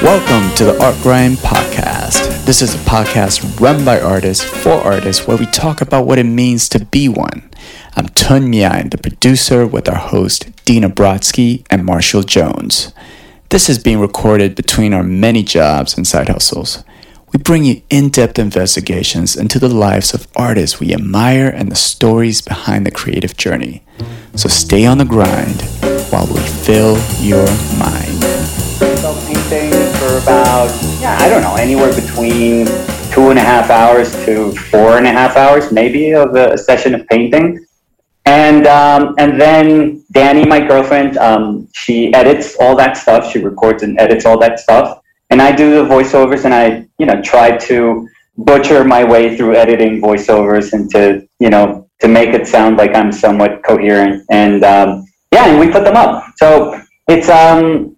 Welcome to the Art Grind Podcast. This is a podcast run by artists for artists where we talk about what it means to be one. I'm Tun Mian, the producer, with our host Dina Brodsky and Marshall Jones. This is being recorded between our many jobs and side hustles. We bring you in depth investigations into the lives of artists we admire and the stories behind the creative journey. So stay on the grind while we fill your mind. painting for about, yeah, I don't know, anywhere between two and a half hours to four and a half hours, maybe, of a session of painting. And um, and then Danny, my girlfriend, um, she edits all that stuff. She records and edits all that stuff and I do the voiceovers and I, you know, try to butcher my way through editing voiceovers and to, you know, to make it sound like I'm somewhat coherent. And um, yeah, and we put them up. So it's um,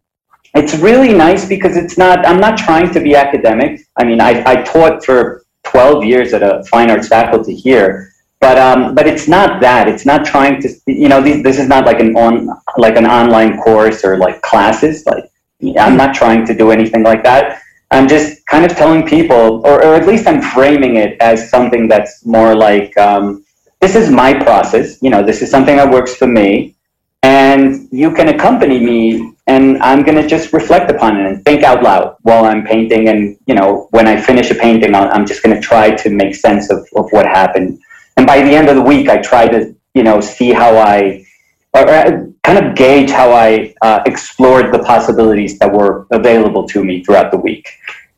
it's really nice because it's not. I'm not trying to be academic. I mean, I, I taught for 12 years at a fine arts faculty here, but um, but it's not that. It's not trying to. You know, this, this is not like an on like an online course or like classes. Like I'm not trying to do anything like that. I'm just kind of telling people, or, or at least I'm framing it as something that's more like um, this is my process. You know, this is something that works for me, and you can accompany me, and I'm going to just reflect upon it and think out loud while I'm painting. And you know, when I finish a painting, I'm just going to try to make sense of, of what happened. And by the end of the week, I try to you know see how I or kind of gauge how I uh, explored the possibilities that were available to me throughout the week.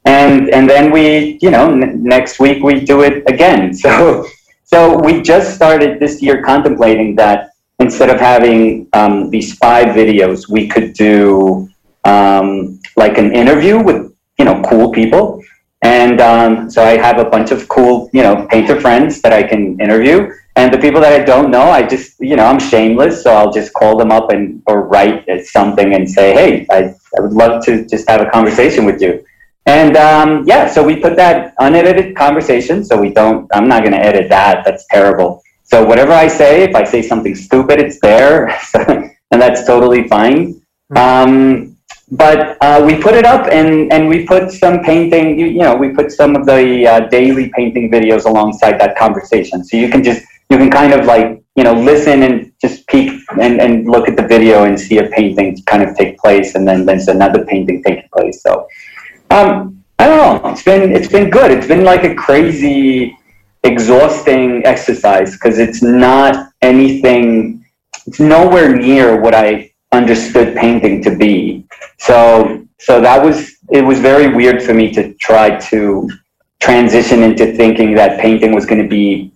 And, and then we, you know, n- next week we do it again. So, so we just started this year contemplating that instead of having um, these five videos, we could do um, like an interview with, you know, cool people. And um, so I have a bunch of cool, you know, painter friends that I can interview and the people that I don't know, I just, you know, I'm shameless, so I'll just call them up and or write something and say, hey, I, I would love to just have a conversation with you. And um, yeah, so we put that unedited conversation, so we don't, I'm not going to edit that. That's terrible. So whatever I say, if I say something stupid, it's there, and that's totally fine. Hmm. Um, but uh, we put it up and, and we put some painting, you, you know, we put some of the uh, daily painting videos alongside that conversation. So you can just you can kind of like you know listen and just peek and, and look at the video and see a painting kind of take place and then there's another painting taking place. So um, i don't know. It's been it's been good. It's been like a crazy exhausting exercise because it's not anything it's nowhere near what i understood painting to be so so that was it was very weird for me to try to transition into thinking that painting was going to be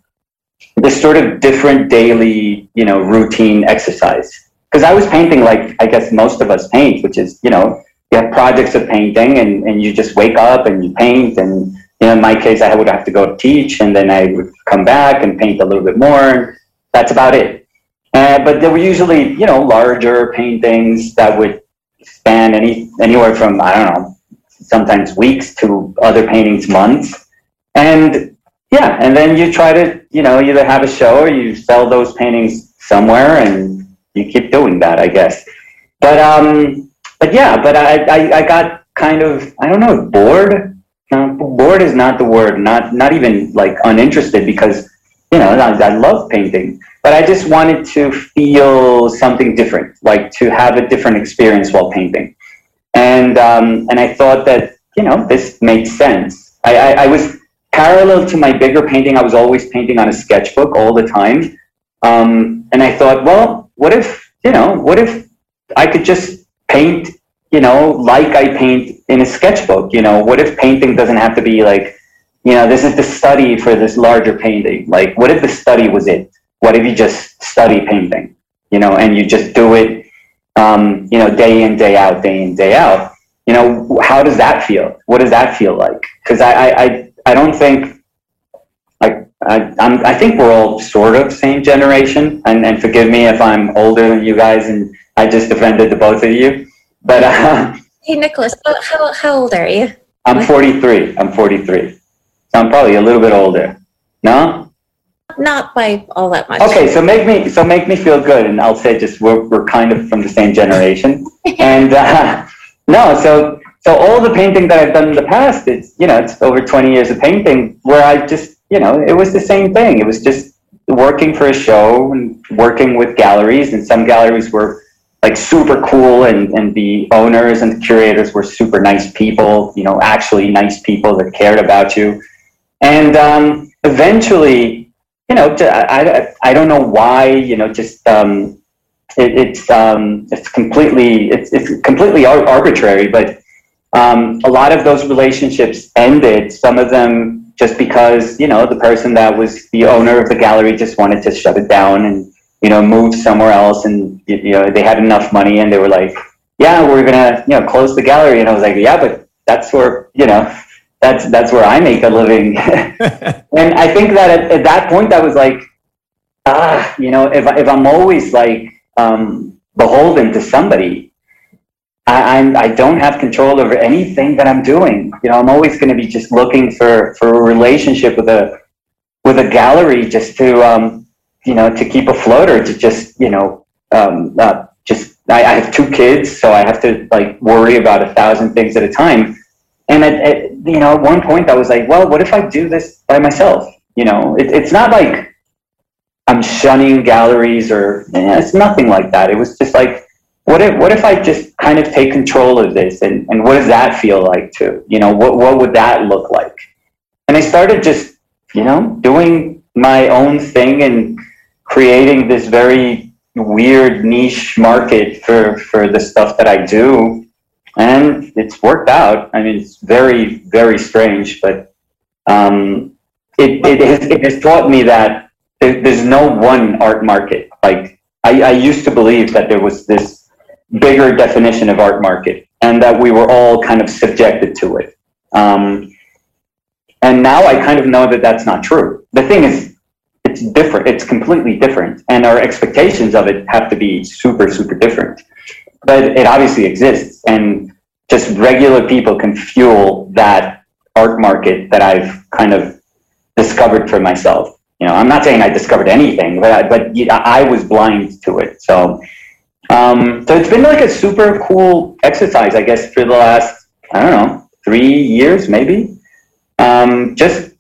this sort of different daily, you know, routine exercise. Because I was painting like I guess most of us paint, which is, you know, you have projects of painting and, and you just wake up and you paint and you know, in my case I would have to go teach and then I would come back and paint a little bit more. That's about it. Uh, but there were usually, you know, larger paintings that would span any anywhere from I don't know, sometimes weeks to other paintings months. And yeah, and then you try to, you know, either have a show or you sell those paintings somewhere, and you keep doing that, I guess. But um, but yeah, but I, I, I got kind of, I don't know, bored. Bored is not the word. Not not even like uninterested because you know I, I love painting, but I just wanted to feel something different, like to have a different experience while painting. And um, and I thought that you know this made sense. I, I, I was parallel to my bigger painting, I was always painting on a sketchbook all the time. Um, and I thought, well, what if, you know, what if I could just paint, you know, like I paint in a sketchbook? You know, what if painting doesn't have to be like, you know, this is the study for this larger painting. Like, what if the study was it? What if you just study painting, you know, and you just do it, um, you know, day in, day out, day in, day out? You know, how does that feel? What does that feel like? Because I, I, I I don't think like I, I'm, I think we're all sort of same generation, and, and forgive me if I'm older than you guys, and I just offended the both of you. But uh, hey, Nicholas, how how old are you? I'm 43. I'm 43, so I'm probably a little bit older. No? Not not by all that much. Okay, so make me so make me feel good, and I'll say just we're we're kind of from the same generation, and uh, no, so so all the painting that I've done in the past, it's you know it's over twenty years of painting where I just you know it was the same thing. It was just working for a show and working with galleries, and some galleries were like super cool and, and the owners and the curators were super nice people, you know, actually nice people that cared about you. And um, eventually, you know, I, I, I don't know why, you know, just um, it, it's um, it's completely it's, it's completely arbitrary, but um, a lot of those relationships ended. Some of them just because you know the person that was the owner of the gallery just wanted to shut it down and you know, move somewhere else and, you know, they had enough money and they were like, yeah, we're to, you know, close the gallery. And I was like, yeah, but that's where, you know, that's, that's where I make a living. and I think that at, at, that point I was like, ah, you know, if, if I'm always like, um, beholden to somebody, I, I'm, I don't have control over anything that I'm doing. You know, I'm always going to be just looking for, for a relationship with a, with a gallery just to, um, you know, to keep afloat or to just, you know, um, uh, just, I, I, have two kids, so I have to like worry about a thousand things at a time. And at, at, you know, at one point I was like, well, what if I do this by myself? You know, it, it's not like I'm shunning galleries or eh, it's nothing like that. It was just like, what if, what if I just kind of take control of this and, and what does that feel like too? You know, what, what would that look like? And I started just, you know, doing my own thing and creating this very weird niche market for, for the stuff that I do. And it's worked out. I mean, it's very, very strange, but um, it, it, has, it has taught me that there's no one art market. Like, I, I used to believe that there was this bigger definition of art market and that we were all kind of subjected to it. Um, and now I kind of know that that's not true. The thing is, it's different. It's completely different, and our expectations of it have to be super, super different. But it obviously exists, and just regular people can fuel that art market that I've kind of discovered for myself. You know, I'm not saying I discovered anything, but I, but I was blind to it. So, um, so it's been like a super cool exercise, I guess, for the last I don't know three years, maybe. Um, just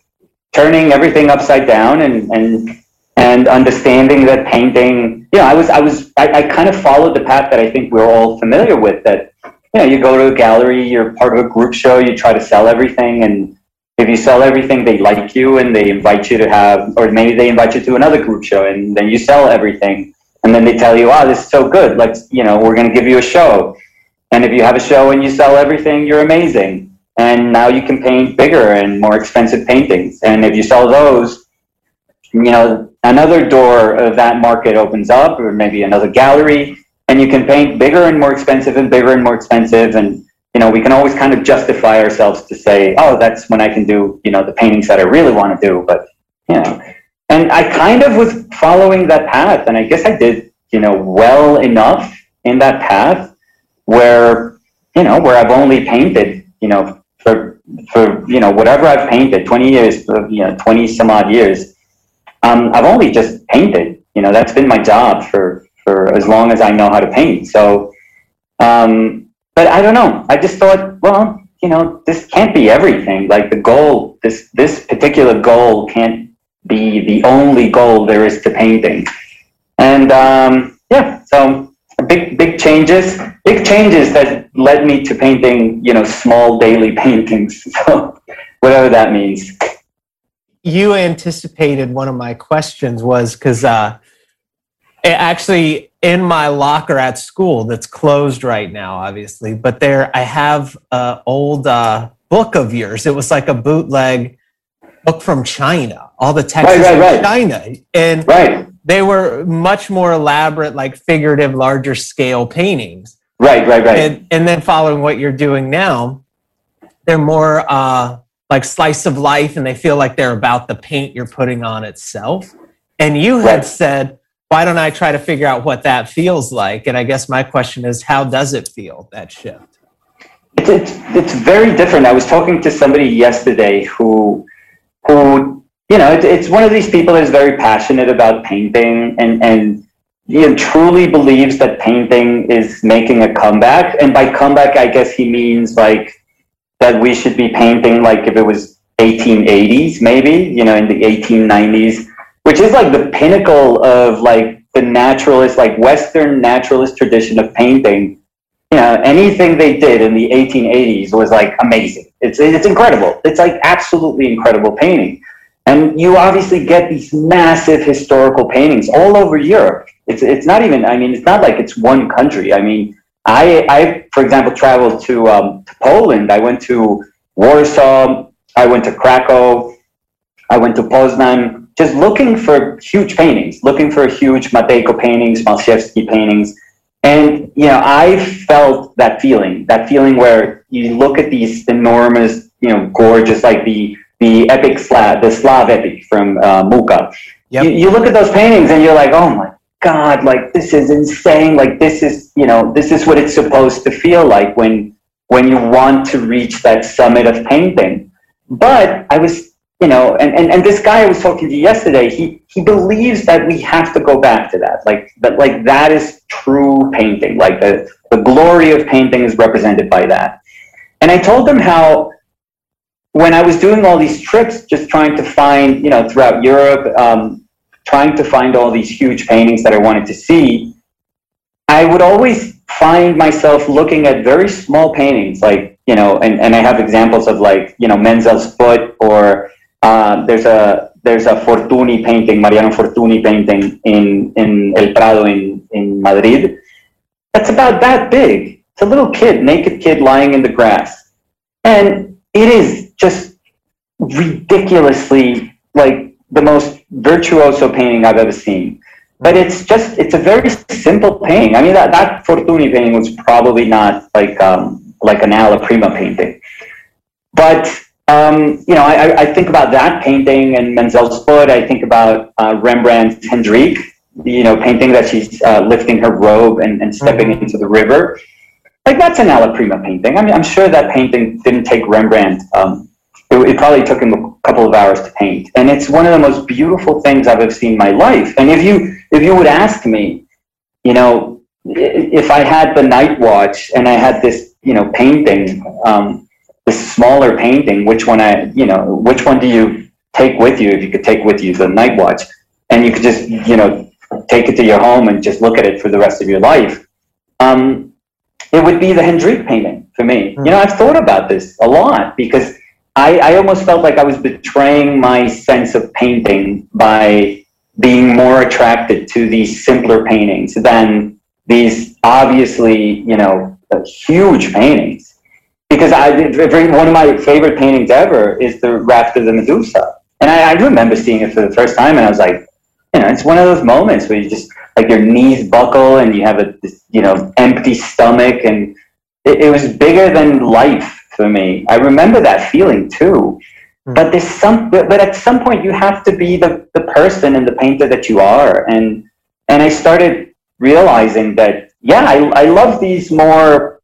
turning everything upside down and and and understanding that painting you know i was i was I, I, kind of followed the path that i think we're all familiar with that you know you go to a gallery you're part of a group show you try to sell everything and if you sell everything they like you and they invite you to have or maybe they invite you to another group show and then you sell everything and then they tell you oh this is so good. Let's you know we're going to give you a show. And if you have a show and you sell everything you're amazing. And now you can paint bigger and more expensive paintings. And if you sell those, you know, another door of that market opens up, or maybe another gallery, and you can paint bigger and more expensive and bigger and more expensive. And, you know, we can always kind of justify ourselves to say, oh, that's when I can do, you know, the paintings that I really want to do. But, you know, and I kind of was following that path. And I guess I did, you know, well enough in that path where, you know, where I've only painted, you know, for for you know whatever I've painted, twenty years, you know, twenty some odd years. Um, I've only just painted. You know, that's been my job for for as long as I know how to paint. So, um, but I don't know. I just thought, well, you know, this can't be everything. Like the goal, this this particular goal can't be the only goal there is to painting. And um, yeah, so big big changes big changes that led me to painting you know small daily paintings so whatever that means you anticipated one of my questions was because uh, actually in my locker at school that's closed right now obviously but there i have an old uh, book of yours it was like a bootleg book from china all the texts right, right, right. china and right they were much more elaborate, like figurative, larger scale paintings. Right, right, right. And, and then following what you're doing now, they're more uh, like slice of life and they feel like they're about the paint you're putting on itself. And you had right. said, why don't I try to figure out what that feels like? And I guess my question is, how does it feel, that shift? It's, it's, it's very different. I was talking to somebody yesterday who, who you know, it's, it's one of these people that's very passionate about painting and, and you know, truly believes that painting is making a comeback. And by comeback, I guess he means like that we should be painting like if it was 1880s, maybe, you know, in the 1890s, which is like the pinnacle of like the naturalist, like Western naturalist tradition of painting. You know, anything they did in the 1880s was like amazing. It's, it's incredible. It's like absolutely incredible painting. And you obviously get these massive historical paintings all over Europe. It's, it's not even, I mean, it's not like it's one country. I mean, I, I for example, traveled to, um, to Poland. I went to Warsaw. I went to Krakow. I went to Poznan, just looking for huge paintings, looking for huge Matejko paintings, Malczewski paintings. And, you know, I felt that feeling, that feeling where you look at these enormous, you know, gorgeous, like the, the epic Slav, the Slav epic from uh, Mucha. Yep. You, you look at those paintings and you're like, oh my God, like this is insane. Like this is, you know, this is what it's supposed to feel like when when you want to reach that summit of painting. But I was, you know, and, and, and this guy I was talking to yesterday, he he believes that we have to go back to that. Like that like that is true painting. Like the, the glory of painting is represented by that. And I told him how when I was doing all these trips, just trying to find, you know, throughout Europe, um, trying to find all these huge paintings that I wanted to see, I would always find myself looking at very small paintings, like, you know, and, and I have examples of like, you know, Menzel's Foot or uh, there's a there's a Fortuny painting, Mariano Fortuny painting in, in El Prado in, in Madrid. That's about that big. It's a little kid, naked kid lying in the grass. And it is just ridiculously like the most virtuoso painting I've ever seen. But it's just it's a very simple painting. I mean that that Fortuny painting was probably not like um, like an alla prima painting, but um, you know I, I think about that painting and Menzel's foot. I think about uh, Rembrandt's Hendrick, you know, painting that she's uh, lifting her robe and, and stepping mm-hmm. into the river. Like that's an alla prima painting. I mean, I'm sure that painting didn't take Rembrandt um, it, it, probably took him a couple of hours to paint. And it's one of the most beautiful things I've ever seen in my life. And if you if you would ask me, you know, if I had the night watch and I had this, you know, painting, um, this smaller painting, which one I, you know, which one do you take with you if you could take with you the night watch, and you could just, you know, take it to your home and just look at it for the rest of your life. Um, it would be the Hendrick painting for me. Mm-hmm. You know, I've thought about this a lot because I, I almost felt like I was betraying my sense of painting by being more attracted to these simpler paintings than these obviously, you know, uh, huge paintings. Because I, one of my favorite paintings ever is the Raft of the Medusa. And I, I remember seeing it for the first time and I was like, you know, it's one of those moments where you just, like your knees buckle and you have a, you know, empty stomach and it, it was bigger than life for me. I remember that feeling too. Mm. But there's some, but, but at some point you have to be the, the person and the painter that you are. And, and I started realizing that, yeah, I, I love these more,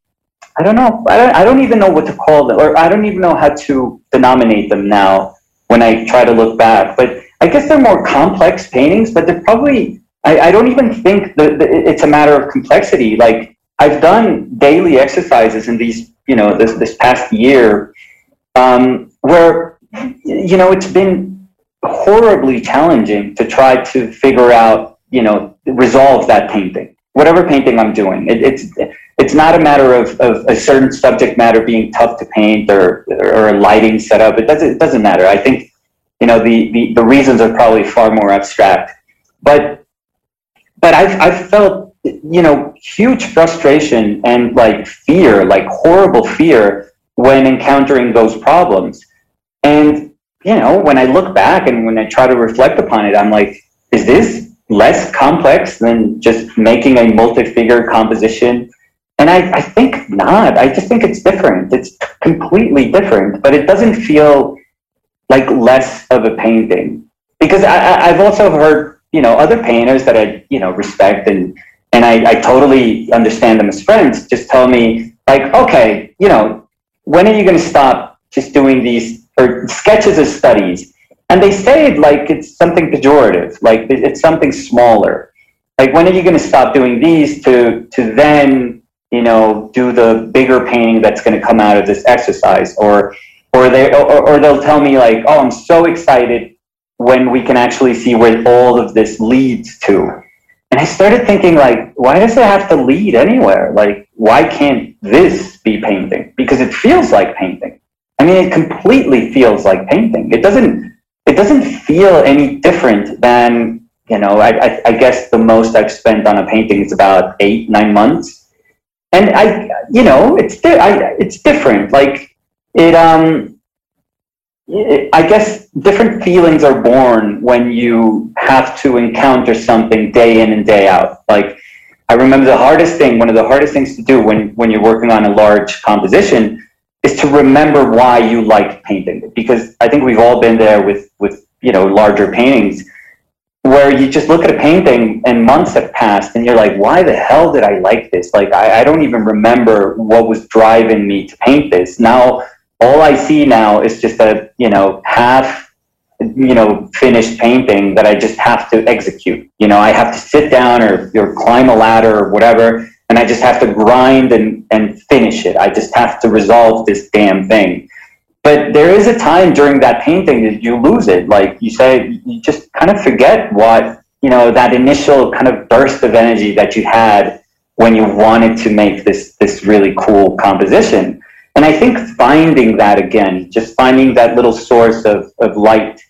I don't know, I don't, I don't even know what to call them, or I don't even know how to denominate them now when I try to look back. But I guess they're more complex paintings, but they're probably, I, I don't even think that it's a matter of complexity. Like I've done daily exercises in these you know this this past year um, where you know it's been horribly challenging to try to figure out you know resolve that painting whatever painting i'm doing. It, it's it's not a matter of, of a certain subject matter being tough to paint or or a lighting setup. It doesn't it doesn't matter. I think you know the, the, the reasons are probably far more abstract. But but i've, I've felt you know, huge frustration and like fear, like horrible fear when encountering those problems. And, you know, when I look back and when I try to reflect upon it, I'm like, is this less complex than just making a multi-figure composition? And I, I think not. I just think it's different. It's completely different, but it doesn't feel like less of a painting. Because I, I've also heard, you know, other painters that I, you know, respect and and I, I totally understand them as friends, just tell me, like, okay, you know, when are you going to stop just doing these or sketches as studies and they say it like it's something pejorative, like it's something smaller. Like when are you going to stop doing these to to then you know do the bigger painting that's going to come out of this exercise, or or they or, or they'll tell me like, oh, I'm so excited when we can actually see where all of this leads to. And I started thinking like, why does it have to lead anywhere? Like, why can't this be painting? Because it feels like painting. I mean, it completely feels like painting. It doesn't. It doesn't feel any different than you know. I, I, I guess the most I've spent on a painting is about eight, nine months, and I, you know, it's di- I, it's different. Like it, um, I guess different feelings are born when you have to encounter something day in and day out. Like I remember the hardest thing, one of the hardest things to do when when you're working on a large composition is to remember why you like painting because I think we've all been there with with you know larger paintings where you just look at a painting and months have passed and you're like why the hell did I like this? Like I, I don't even remember what was driving me to paint this. Now all I see now is just a you know half you know finished painting that I just have to execute you know I have to sit down or, or climb a ladder or whatever and I just have to grind and, and finish it. I just have to resolve this damn thing. But there is a time during that painting that you lose it. Like you say, you just kind of forget what, you know, that initial kind of burst of energy that you had when you wanted to make this, this really cool composition. And I think finding that again, just finding that little source of, of light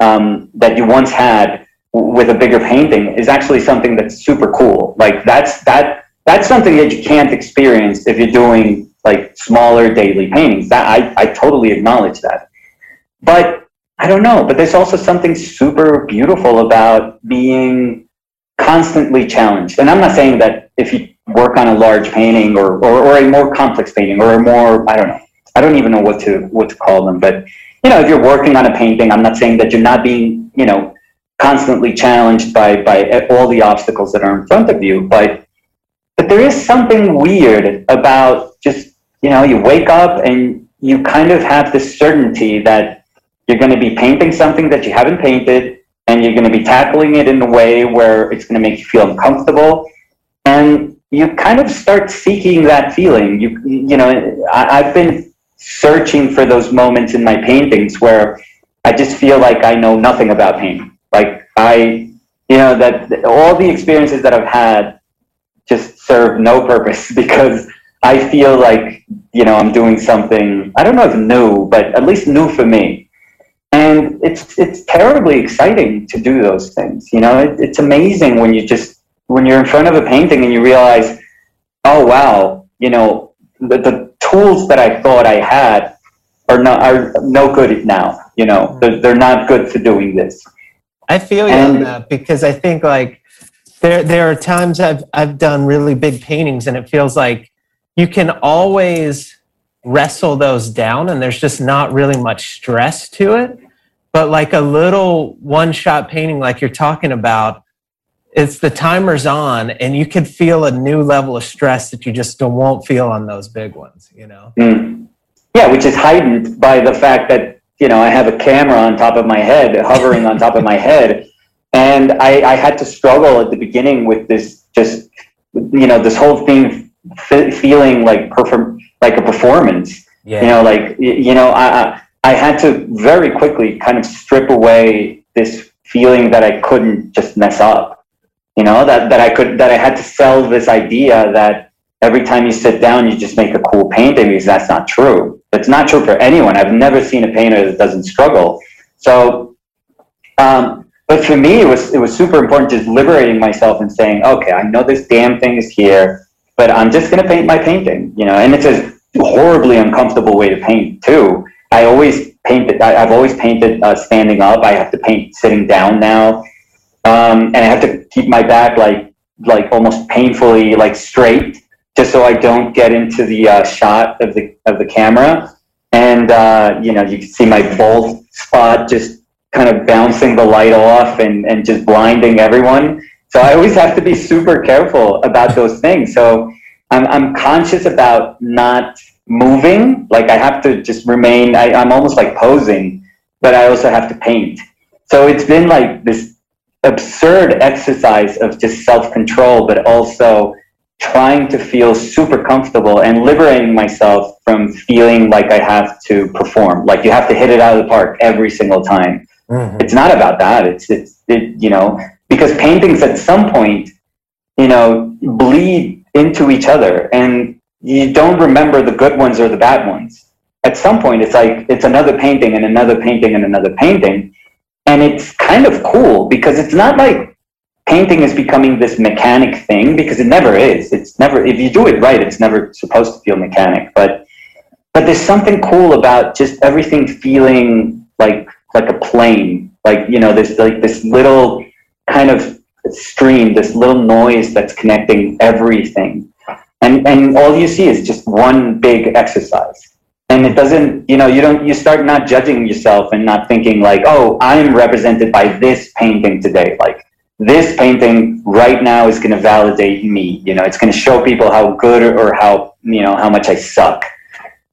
um, that you once had with a bigger painting is actually something that's super cool. Like that's, that that's something that you can't experience if you're doing like smaller daily paintings. That I, I totally acknowledge that. But I don't know, but there's also something super beautiful about being constantly challenged. And I'm not saying that if you work on a large painting or, or, or a more complex painting or a more, I don't know, I don't even know what to what to call them. But you know, if you're working on a painting, I'm not saying that you're not being, you know, constantly challenged by by all the obstacles that are in front of you. But but there is something weird about just, you know, you wake up and you kind of have this certainty that you're going to be painting something that you haven't painted and you're going to be tackling it in a way where it's going to make you feel uncomfortable. And you kind of start seeking that feeling. You, you know, I, I've been searching for those moments in my paintings where I just feel like I know nothing about painting. Like I, you know, that all the experiences that I've had just serve no purpose because I feel like, you know, I'm doing something, I don't know if new, but at least new for me. And it's, it's terribly exciting to do those things. You know, it, it's amazing when you just, when you're in front of a painting and you realize, oh, wow, you know, the, the tools that I thought I had are not, are no good now. You know, mm-hmm. they're, they're not good for doing this. I feel you and, on that because I think like there there are times I've I've done really big paintings and it feels like you can always wrestle those down and there's just not really much stress to it. But like a little one shot painting like you're talking about, it's the timer's on and you can feel a new level of stress that you just don't won't feel on those big ones, you know? Mm. Yeah, which is heightened by the fact that, you know, I have a camera on top of my head, hovering on top of my head and I, I had to struggle at the beginning with this just you know this whole thing f- feeling like perform like a performance yeah. you know like you know I, I had to very quickly kind of strip away this feeling that I couldn't just mess up you know that, that I could that I had to sell this idea that every time you sit down you just make a cool painting because that's not true it's not true for anyone I've never seen a painter that doesn't struggle so um, but for me, it was it was super important just liberating myself and saying, okay, I know this damn thing is here, but I'm just gonna paint my painting, you know. And it's a horribly uncomfortable way to paint too. I always painted. I, have always painted uh, standing up. I have to paint sitting down now, um, and I have to keep my back like like almost painfully like straight, just so I don't get into the uh, shot of the of the camera. And uh, you know, you can see my bald spot just kind of bouncing the light off and, and just blinding everyone. So I always have to be super careful about those things. So I'm, I'm conscious about not moving. Like I have to just remain, I, I'm almost like posing, but I also have to paint. So it's been like this absurd exercise of just self control, but also trying to feel super comfortable and liberating myself from feeling like I have to perform. Like you have to hit it out of the park every single time. Mm-hmm. It's not about that. It's, it's, it, you know, because paintings at some point, you know, bleed into each other and you don't remember the good ones or the bad ones. At some point, it's like, it's another painting and another painting and another painting. And it's kind of cool because it's not like painting is becoming this mechanic thing because it never is. It's never if you do it right, it's never supposed to feel mechanic. But but there's something cool about just everything feeling like like a plane. Like you know, there's like this little kind of stream, this little noise that's connecting everything. And and all you see is just one big exercise. And it doesn't, you know, you don't you start not judging yourself and not thinking like, oh, I'm represented by this painting today. Like this painting right now is going to validate me. You know, it's going to show people how good or how you know how much I suck.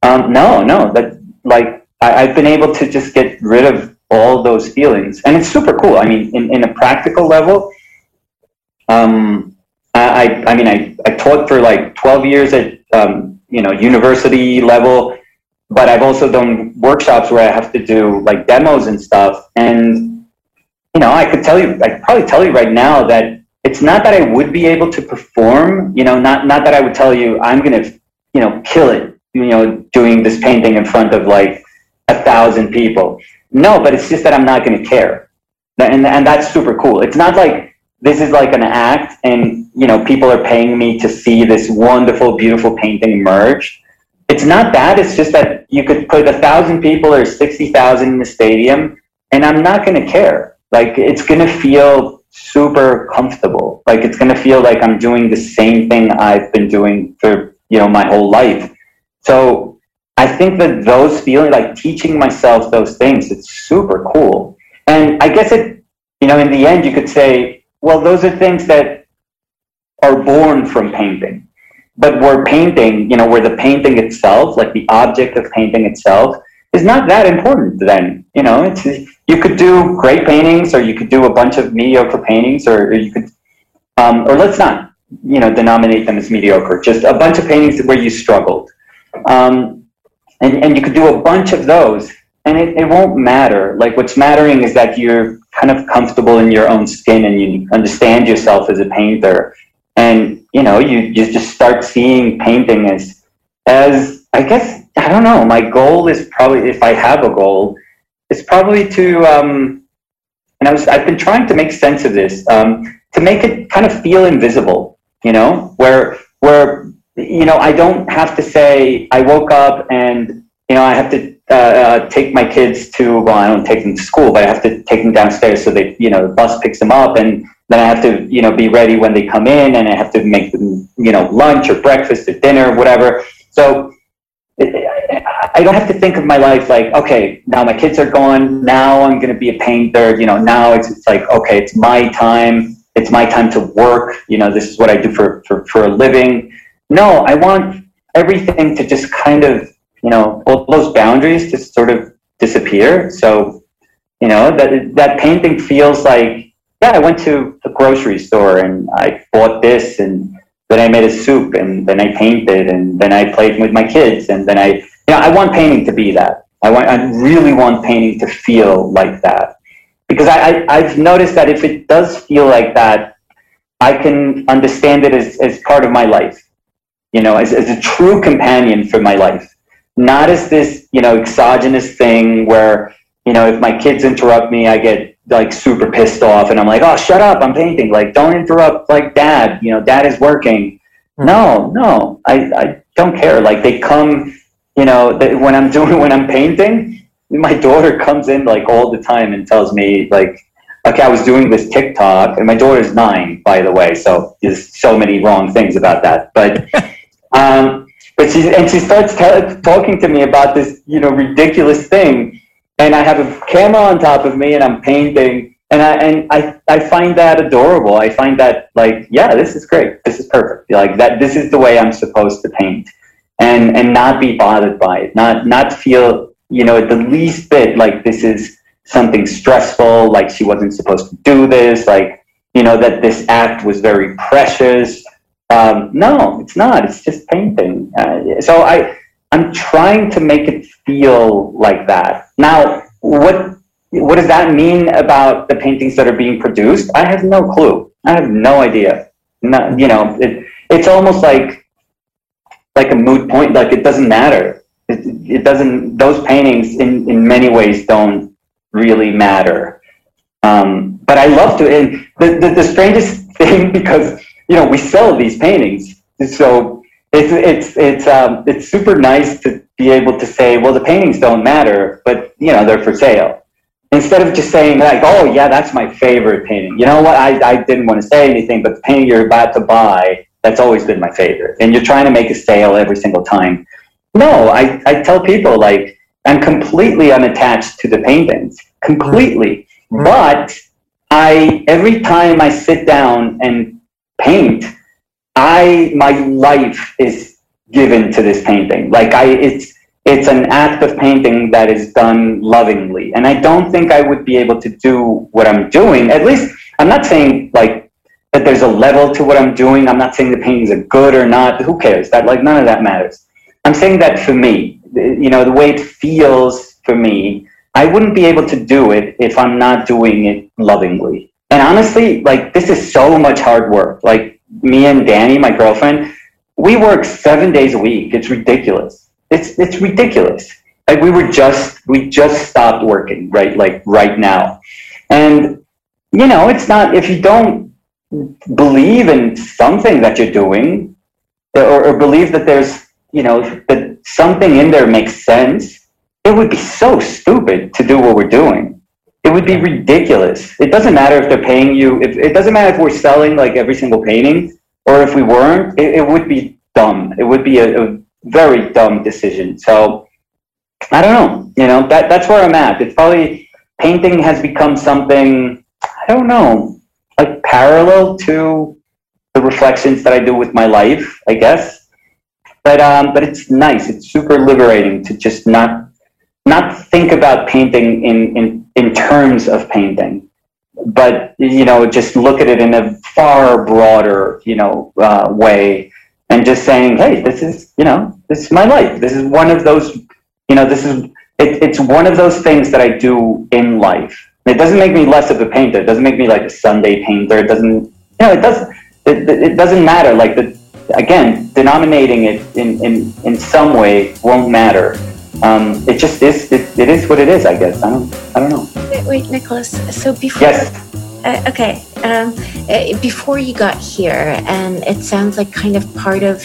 Um, no, no, that like I, have been able to just get rid of all those feelings, and it's super cool. I mean, in, in a practical level, um, I, I mean, I, I taught for like twelve years at um, you know university level, but I've also done workshops where I have to do like demos and stuff, and you know, I could tell you, I could probably tell you right now that it's not that I would be able to perform, you know, not, not that I would tell you I'm going to, you know, kill it, you know, doing this painting in front of like a thousand people. No, but it's just that I'm not going to care. And, and that's super cool. It's not like this is like an act and, you know, people are paying me to see this wonderful, beautiful painting emerge. It's not that. It's just that you could put a thousand people or 60,000 in the stadium and I'm not going to care like it's going to feel super comfortable. Like it's going to feel like I'm doing the same thing I've been doing for, you know, my whole life. So I think that those feeling, like teaching myself those things, it's super cool. And I guess it, you know, in the end, you could say, well, those are things that are born from painting. But where painting, you know, where the painting itself, like the object of painting itself, is not that important then. You know, it's, you could do great paintings or you could do a bunch of mediocre paintings or, or you could, um, or let's not, you know, denominate them as mediocre, just a bunch of paintings where you struggled. Um, and, and you could do a bunch of those and it, it won't matter. Like what's mattering is that you're kind of comfortable in your own skin and you understand yourself as a painter. And, you know, you, you just start seeing painting as, as, I guess, I don't know. My goal is probably, if I have a goal, is probably to, um, and I was, I've been trying to make sense of this, um, to make it kind of feel invisible, you know, where, where, you know, I don't have to say, I woke up and, you know, I have to uh, uh, take my kids to, well, I don't take them to school, but I have to take them downstairs so they, you know, the bus picks them up and then I have to, you know, be ready when they come in and I have to make them, you know, lunch or breakfast or dinner, or whatever. So I don't have to think of my life like, okay, now my kids are gone. Now I'm going to be a painter. You know, now it's, it's like, okay, it's my time. It's my time to work. You know, this is what I do for, for, for a living. No, I want everything to just kind of, you know, all those boundaries to sort of disappear. So, you know, that, that painting feels like, yeah, I went to the grocery store and I bought this and then I made a soup and then I painted and then I played with my kids and then I, you know, I want painting to be that. I want, I really want painting to feel like that because I, I, have noticed that if it does feel like that, I can understand it as, as part of my life, you know, as, as a true companion for my life, not as this, you know, exogenous thing where, you know, if my kids interrupt me, I get like super pissed off and I'm like, oh, shut up, I'm painting. Like, don't interrupt, like, dad, you know, dad is working. Mm-hmm. No, no, I, I don't care. Like, they come, you know, they, when I'm doing, when I'm painting, my daughter comes in like all the time and tells me, like, okay, I was doing this TikTok, and my daughter's nine, by the way, so there's so many wrong things about that. But, um, but she and she starts t- talking to me about this, you know, ridiculous thing and I have a camera on top of me and I'm painting and I and I, I find that adorable. I find that like, yeah, this is great. This is perfect. Like that this is the way I'm supposed to paint. And and not be bothered by it. Not not feel, you know, the least bit like this is something stressful, like she wasn't supposed to do this, like, you know, that this act was very precious. Um, no, it's not. It's just painting. Uh, so I, I'm trying to make it feel like that. Now, what what does that mean about the paintings that are being produced? I have no clue. I have no idea. You know, it, it's almost like like a moot point. Like it doesn't matter. It, it doesn't. Those paintings, in in many ways, don't really matter. Um, but I love to. And the, the the strangest thing because you know we sell these paintings, so it's it's it's um, it's super nice to be able to say, well, the paintings don't matter, but you know they're for sale. Instead of just saying like, oh yeah, that's my favorite painting. You know what? I, I didn't want to say anything, but the painting you're about to buy, that's always been my favorite. And you're trying to make a sale every single time. No, I, I tell people like I'm completely unattached to the paintings. Completely. Mm-hmm. But I every time I sit down and paint, I my life is given to this painting. Like I it's it's an act of painting that is done lovingly. And I don't think I would be able to do what I'm doing. At least I'm not saying like that there's a level to what I'm doing. I'm not saying the paintings are good or not. Who cares? That like none of that matters. I'm saying that for me, you know, the way it feels for me, I wouldn't be able to do it if I'm not doing it lovingly. And honestly, like this is so much hard work. Like me and Danny, my girlfriend, we work seven days a week. It's ridiculous it's it's ridiculous. Like we were just we just stopped working right like right now, and you know it's not if you don't believe in something that you're doing, or, or believe that there's you know that something in there makes sense. It would be so stupid to do what we're doing. It would be ridiculous. It doesn't matter if they're paying you. If, it doesn't matter if we're selling like every single painting, or if we weren't. It, it would be dumb. It would be a, a very dumb decision. So I don't know. You know, that that's where I'm at. It's probably painting has become something I don't know, like parallel to the reflections that I do with my life, I guess. But um, but it's nice. It's super liberating to just not not think about painting in in in terms of painting, but you know, just look at it in a far broader you know uh, way and just saying, hey, this is, you know, this is my life. This is one of those, you know, this is, it, it's one of those things that I do in life. It doesn't make me less of a painter. It doesn't make me like a Sunday painter. It doesn't, you know, it doesn't, it, it doesn't matter. Like the, again, denominating it in, in, in some way won't matter. Um, it just is, it, it is what it is, I guess. I don't, I don't know. Wait, wait Nicholas. So before, yes. Uh, okay. Um, uh, before you got here, and it sounds like kind of part of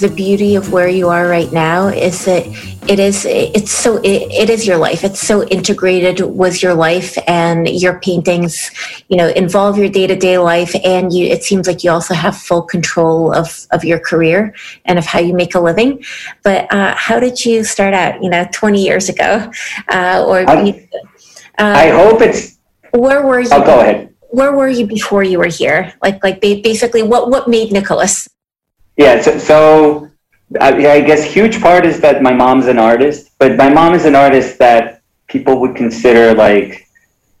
the beauty of where you are right now is that it is it's so it, it is your life it's so integrated with your life and your paintings you know involve your day-to-day life and you it seems like you also have full control of of your career and of how you make a living but uh, how did you start out you know 20 years ago uh, or I, uh, I hope it's where were you? Oh, go ahead. Where were you before you were here? Like, like basically, what what made Nicholas? Yeah, so, so yeah, I guess huge part is that my mom's an artist, but my mom is an artist that people would consider like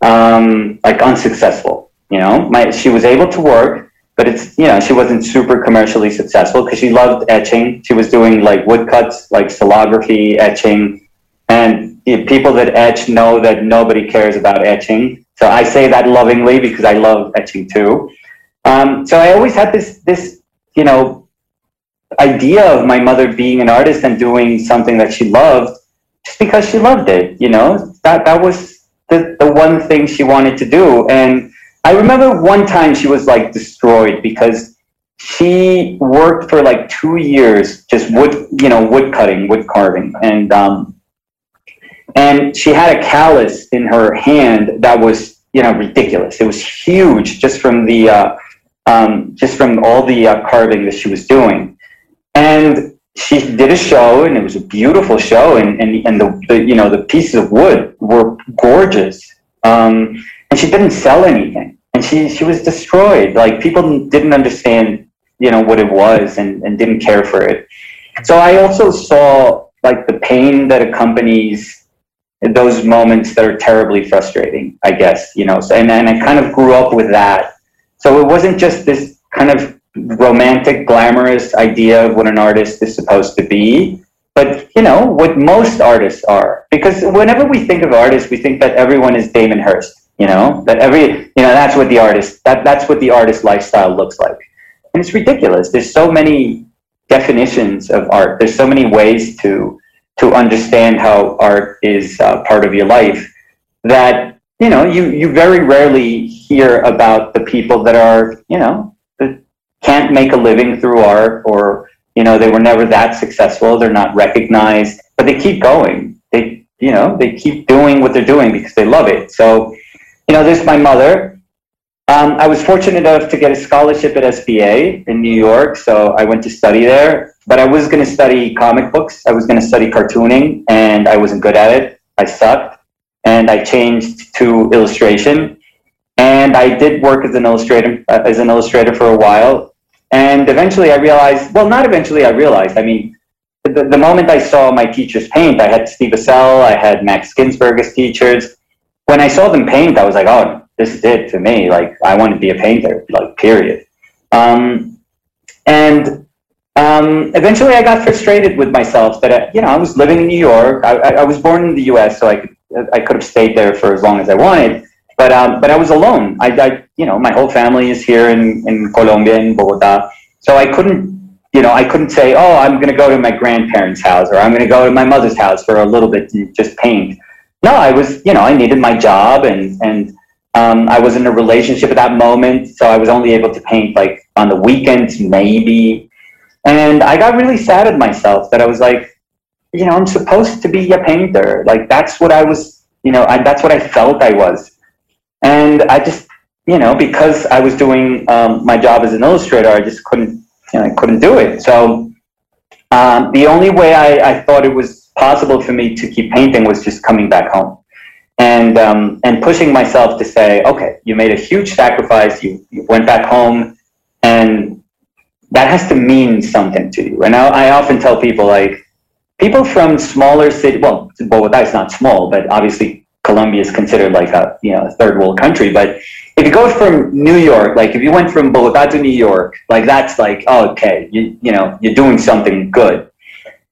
um, like unsuccessful. You know, my she was able to work, but it's you know she wasn't super commercially successful because she loved etching. She was doing like woodcuts, like calligraphy, etching, and people that etch know that nobody cares about etching so I say that lovingly because I love etching too. Um, so I always had this this you know idea of my mother being an artist and doing something that she loved just because she loved it. You know that that was the the one thing she wanted to do. And I remember one time she was like destroyed because she worked for like two years just wood you know wood cutting wood carving and um, and she had a callus in her hand that was you know ridiculous. It was huge just from the uh, um, just from all the uh, carving that she was doing, and she did a show and it was a beautiful show and and, and the, the you know the pieces of wood were gorgeous. Um, and she didn't sell anything. And she she was destroyed. Like people didn't understand you know what it was and, and didn't care for it. So i also saw like the pain that accompanies those moments that are terribly frustrating, I guess, you know. So, and, and I kind of grew up with that. So it wasn't just this kind of romantic, glamorous idea of what an artist is supposed to be, but you know what most artists are. Because whenever we think of artists, we think that everyone is Damien Hirst. You know that every you know that's what the artist that that's what the artist lifestyle looks like, and it's ridiculous. There's so many definitions of art. There's so many ways to to understand how art is uh, part of your life that you know you you very rarely hear about the people that are you know that can't make a living through art or you know they were never that successful. They're not recognized but they keep going. They you know they keep doing what they're doing because they love it. So you know there's my mother um, I was fortunate enough to get a scholarship at SVA in New York, so I went to study there. But I was going to study comic books. I was going to study cartooning, and I wasn't good at it. I sucked, and I changed to illustration. And I did work as an illustrator uh, as an illustrator for a while. And eventually, I realized. Well, not eventually. I realized. I mean, the, the moment I saw my teachers paint, I had Steve Assael, I had Max Ginsburg as teachers. When I saw them paint, I was like, oh, this is it for me. Like, I want to be a painter. Like, period. Um, and um, eventually, I got frustrated with myself that I, you know I was living in New York. I, I, I, was born in the U.S., so I could I could have stayed there for as long as I wanted. But um, but I was alone. I, I you know my whole family is here in in Colombia in Bogota, so I couldn't you know I couldn't say oh I'm going to go to my grandparents' house or I'm going to go to my mother's house for a little bit to just paint. No, I was you know I needed my job and and um, I was in a relationship at that moment, so I was only able to paint like on the weekends, maybe. And I got really sad at myself that I was like, you know, I'm supposed to be a painter. Like that's what I was, you know, I, that's what I felt I was. And I just, you know, because I was doing um, my job as an illustrator, I just couldn't, you know, I couldn't do it. So um, the only way I, I thought it was possible for me to keep painting was just coming back home and um, and pushing myself to say, okay, you made a huge sacrifice. You, you went back home, and that has to mean something to you. And I, I often tell people like people from smaller city. Well, Bogota is not small, but obviously Colombia is considered like a you know third world country. But if you go from New York, like if you went from Bogota to New York, like that's like oh, okay, you you know you're doing something good.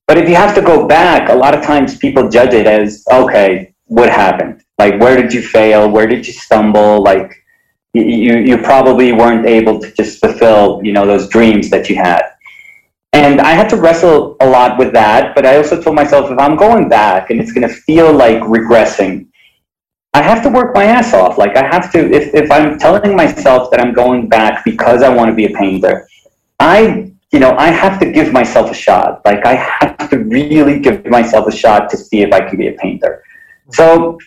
But if you have to go back, a lot of times people judge it as okay, what happened? Like where did you fail? Where did you stumble? Like you, you probably weren't able to just fulfill, you know, those dreams that you had. And I had to wrestle a lot with that, but I also told myself if I'm going back and it's going to feel like regressing, I have to work my ass off. Like I have to, if, if I'm telling myself that I'm going back because I want to be a painter, I, you know, I have to give myself a shot. Like I have to really give myself a shot to see if I can be a painter. So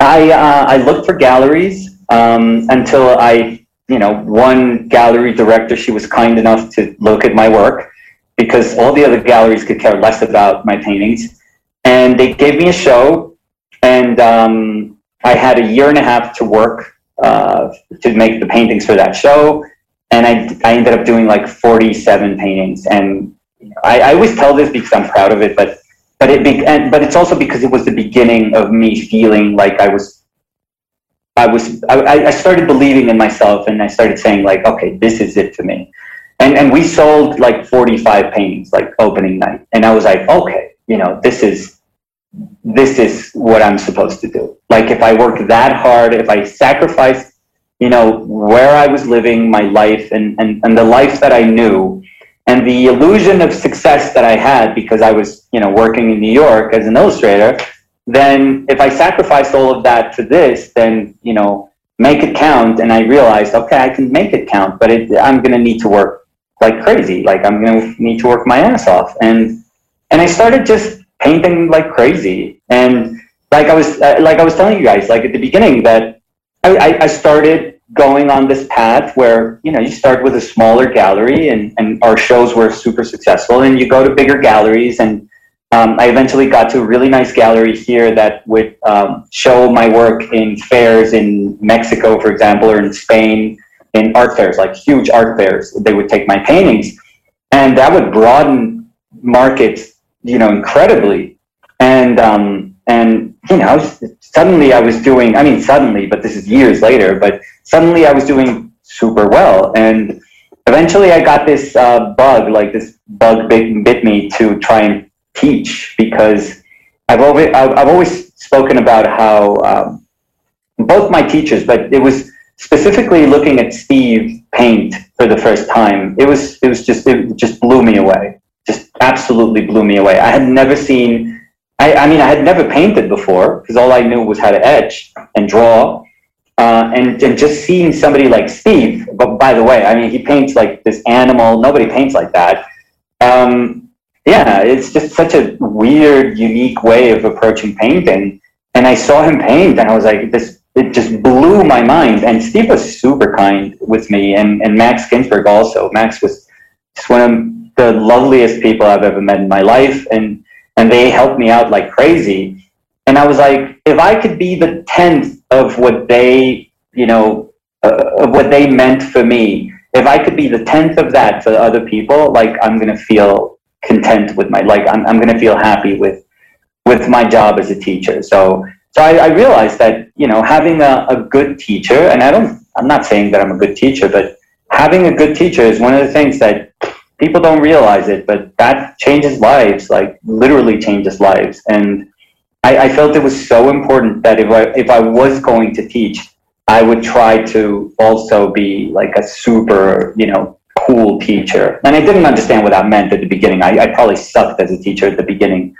I, uh, I looked for galleries um, until I, you know, one gallery director, she was kind enough to look at my work because all the other galleries could care less about my paintings. And they gave me a show, and um, I had a year and a half to work uh, to make the paintings for that show. And I, I ended up doing like 47 paintings. And I, I always tell this because I'm proud of it, but but it be, and, but it's also because it was the beginning of me feeling like I was I was I, I started believing in myself and I started saying like, okay, this is it for me. And and we sold like 45 paintings like opening night. And I was like, okay, you know, this is this is what I'm supposed to do. Like if I work that hard, if I sacrifice, you know, where I was living my life and, and, and the life that I knew and the illusion of success that I had because I was, you know, working in New York as an illustrator, then if I sacrificed all of that for this, then you know, make it count. And I realized, okay, I can make it count, but it, I'm going to need to work like crazy. Like I'm going to need to work my ass off. And and I started just painting like crazy. And like I was like I was telling you guys, like at the beginning, that I, I started going on this path where you know you start with a smaller gallery, and and our shows were super successful, and you go to bigger galleries and um, I eventually got to a really nice gallery here that would um, show my work in fairs in Mexico, for example, or in Spain, in art fairs, like huge art fairs. They would take my paintings, and that would broaden markets, you know, incredibly. And um, and you know, suddenly I was doing, I mean, suddenly, but this is years later, but suddenly I was doing super well. And eventually I got this uh, bug, like this bug bit, bit me to try and teach because I've always, I've always spoken about how um, both my teachers, but it was specifically looking at Steve paint for the first time. It was, it was just, it just blew me away. Just absolutely blew me away. I had never seen I, I mean, I had never painted before because all I knew was how to etch and draw. Uh, and, and just seeing somebody like Steve, but by the way, I mean, he paints like this animal. Nobody paints like that. Um, yeah, it's just such a weird, unique way of approaching painting. And I saw him paint and I was like, this, it just blew my mind. And Steve was super kind with me and, and Max Ginsburg also. Max was just one of the loveliest people I've ever met in my life. And and they helped me out like crazy. And I was like, if I could be the tenth of what they, you know, uh, of what they meant for me, if I could be the tenth of that for other people, like I'm gonna feel content with my, like I'm, I'm gonna feel happy with, with my job as a teacher. So, so I, I realized that you know having a, a good teacher, and I don't, I'm not saying that I'm a good teacher, but having a good teacher is one of the things that people don't realize it, but that changes lives, like literally changes lives. And I, I, felt it was so important that if I, if I was going to teach, I would try to also be like a super, you know, cool teacher. And I didn't understand what that meant at the beginning. I, I probably sucked as a teacher at the beginning,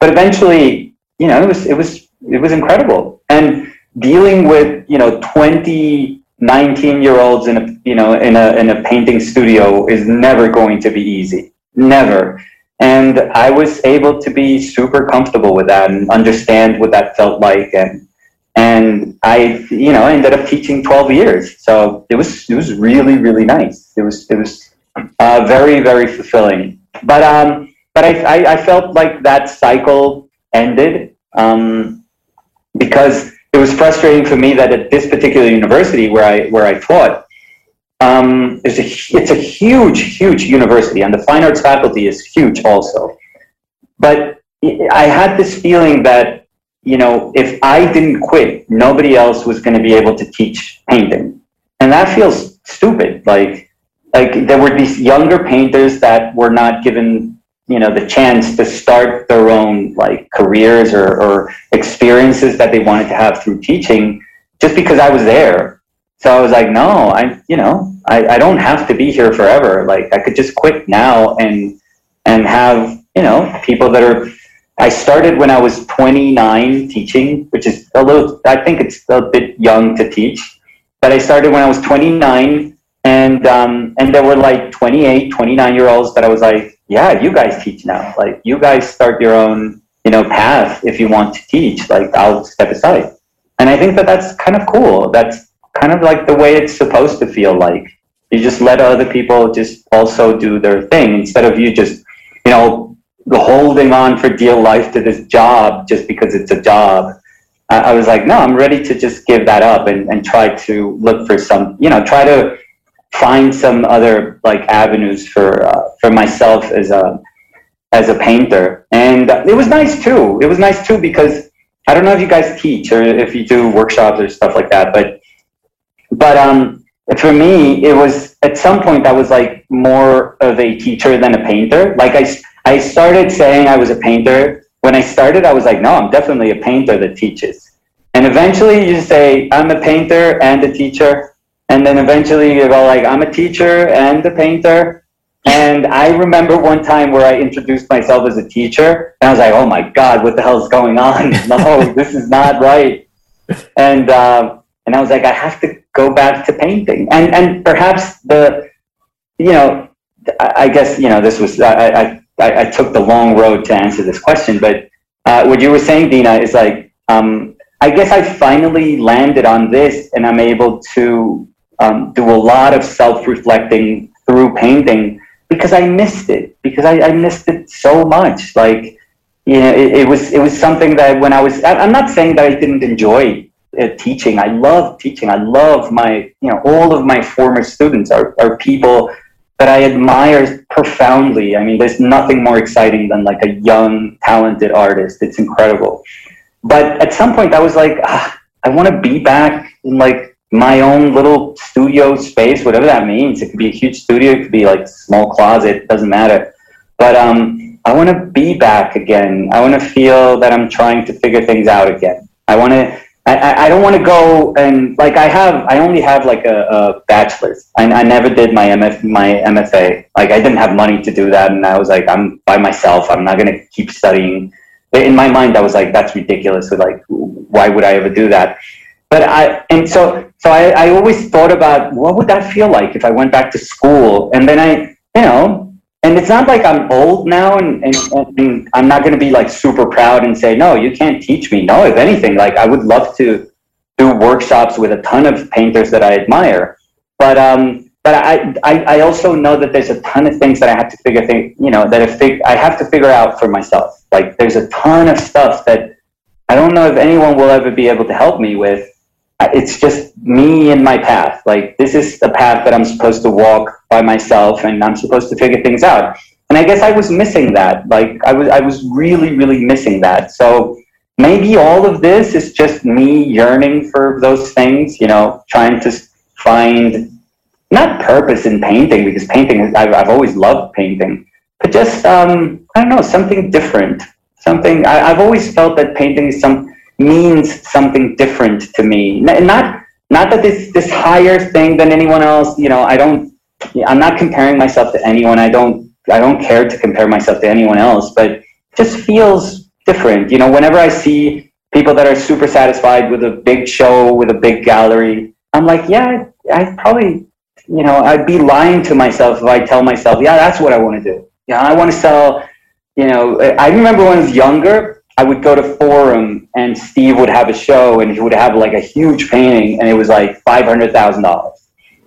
but eventually, you know, it was, it was, it was incredible. And dealing with, you know, 20 19 year olds in a you know in a in a painting studio is never going to be easy never and i was able to be super comfortable with that and understand what that felt like and and i you know ended up teaching 12 years. So it was it was really really nice. It was it was uh, very very fulfilling. But um but I, I, I felt like that cycle ended um because it was frustrating for me that at this particular university where I where I taught, um, it's a it's a huge huge university, and the fine arts faculty is huge also. But I had this feeling that you know if I didn't quit, nobody else was going to be able to teach painting, and that feels stupid. Like like there were these younger painters that were not given you know the chance to start their own like careers or, or experiences that they wanted to have through teaching just because i was there so i was like no i you know I, I don't have to be here forever like i could just quit now and and have you know people that are i started when i was 29 teaching which is a little i think it's a bit young to teach but i started when i was 29 and um, and there were like 28 29 year olds that i was like yeah, you guys teach now. Like you guys start your own, you know, path if you want to teach. Like I'll step aside. And I think that that's kind of cool. That's kind of like the way it's supposed to feel like. You just let other people just also do their thing instead of you just, you know, holding on for dear life to this job just because it's a job. I was like, no, I'm ready to just give that up and, and try to look for some, you know, try to find some other like avenues for uh, for myself as a as a painter. And it was nice too. It was nice too because i don't know if you guys teach or if you do workshops or stuff like that but but um for me it was at some point i was like more of a teacher than a painter. Like i i started saying i was a painter when i started i was like no i'm definitely a painter that teaches and eventually you say i'm a painter and a teacher and then eventually you go like, I'm a teacher and a painter. And I remember one time where I introduced myself as a teacher, and I was like, "Oh my God, what the hell is going on? No, this is not right." And uh, and I was like, "I have to go back to painting." And and perhaps the, you know, I, guess you know this was I, I I took the long road to answer this question, but uh, what you were saying, Dina, is like um, I guess I finally landed on this, and I'm able to um, do a lot of self-reflecting through painting because I missed it because I, I missed it so much. Like, you know, it, it, was it was something that when I was I'm not saying that I didn't enjoy uh, teaching. I love teaching. I love my you know all of my former students are, are people that I admire profoundly. I mean, there's nothing more exciting than like a young, talented artist. It's incredible. but at some point I was like, ah, I want to be back in like my own little studio space, whatever that means. It could be a huge studio, it could be like small closet, doesn't matter. But um, I want to be back again. I want to feel that I'm trying to figure things out again. I want to. I, I don't want to go and like I have. I only have like a, a bachelor's. I, I never did my MF, my MFA. Like I didn't have money to do that, and I was like, I'm by myself. I'm not gonna keep studying. In my mind, I was like, that's ridiculous. So like, why would I ever do that? But I and so so I, I always thought about what would that feel like if I went back to school, and then I you know and it's not like I'm old now and, and, and I'm not going to be like super proud and say, no, you can't teach me. No, if anything, like I would love to do workshops with a ton of painters that I admire. But, um, but I, I, I also know that there's a ton of things that I have to figure, thing, you know, that I, fig- I have to figure out for myself. Like there's a ton of stuff that I don't know if anyone will ever be able to help me with it's just me and my path. Like this is the path that I'm supposed to walk by myself, and I'm supposed to figure things out. And I guess I was missing that. Like I was, I was really, really missing that. So maybe all of this is just me yearning for those things. You know, trying to find not purpose in painting because painting, I've, I've always loved painting, but just um, I don't know, something different. Something I, I've always felt that painting is some means something different to me. Not not that this this higher thing than anyone else. You know, I don't. I'm not comparing myself to anyone. I don't. I don't care to compare myself to anyone else. But it just feels different. You know, whenever I see people that are super satisfied with a big show with a big gallery, I'm like, yeah, I probably, you know, I'd be lying to myself if I tell myself, yeah, that's what I want to do. Yeah, I want to sell. You know, I remember when I was younger, I would go to Forum and Steve would have a show and he would have like a huge painting and it was like five hundred thousand dollars.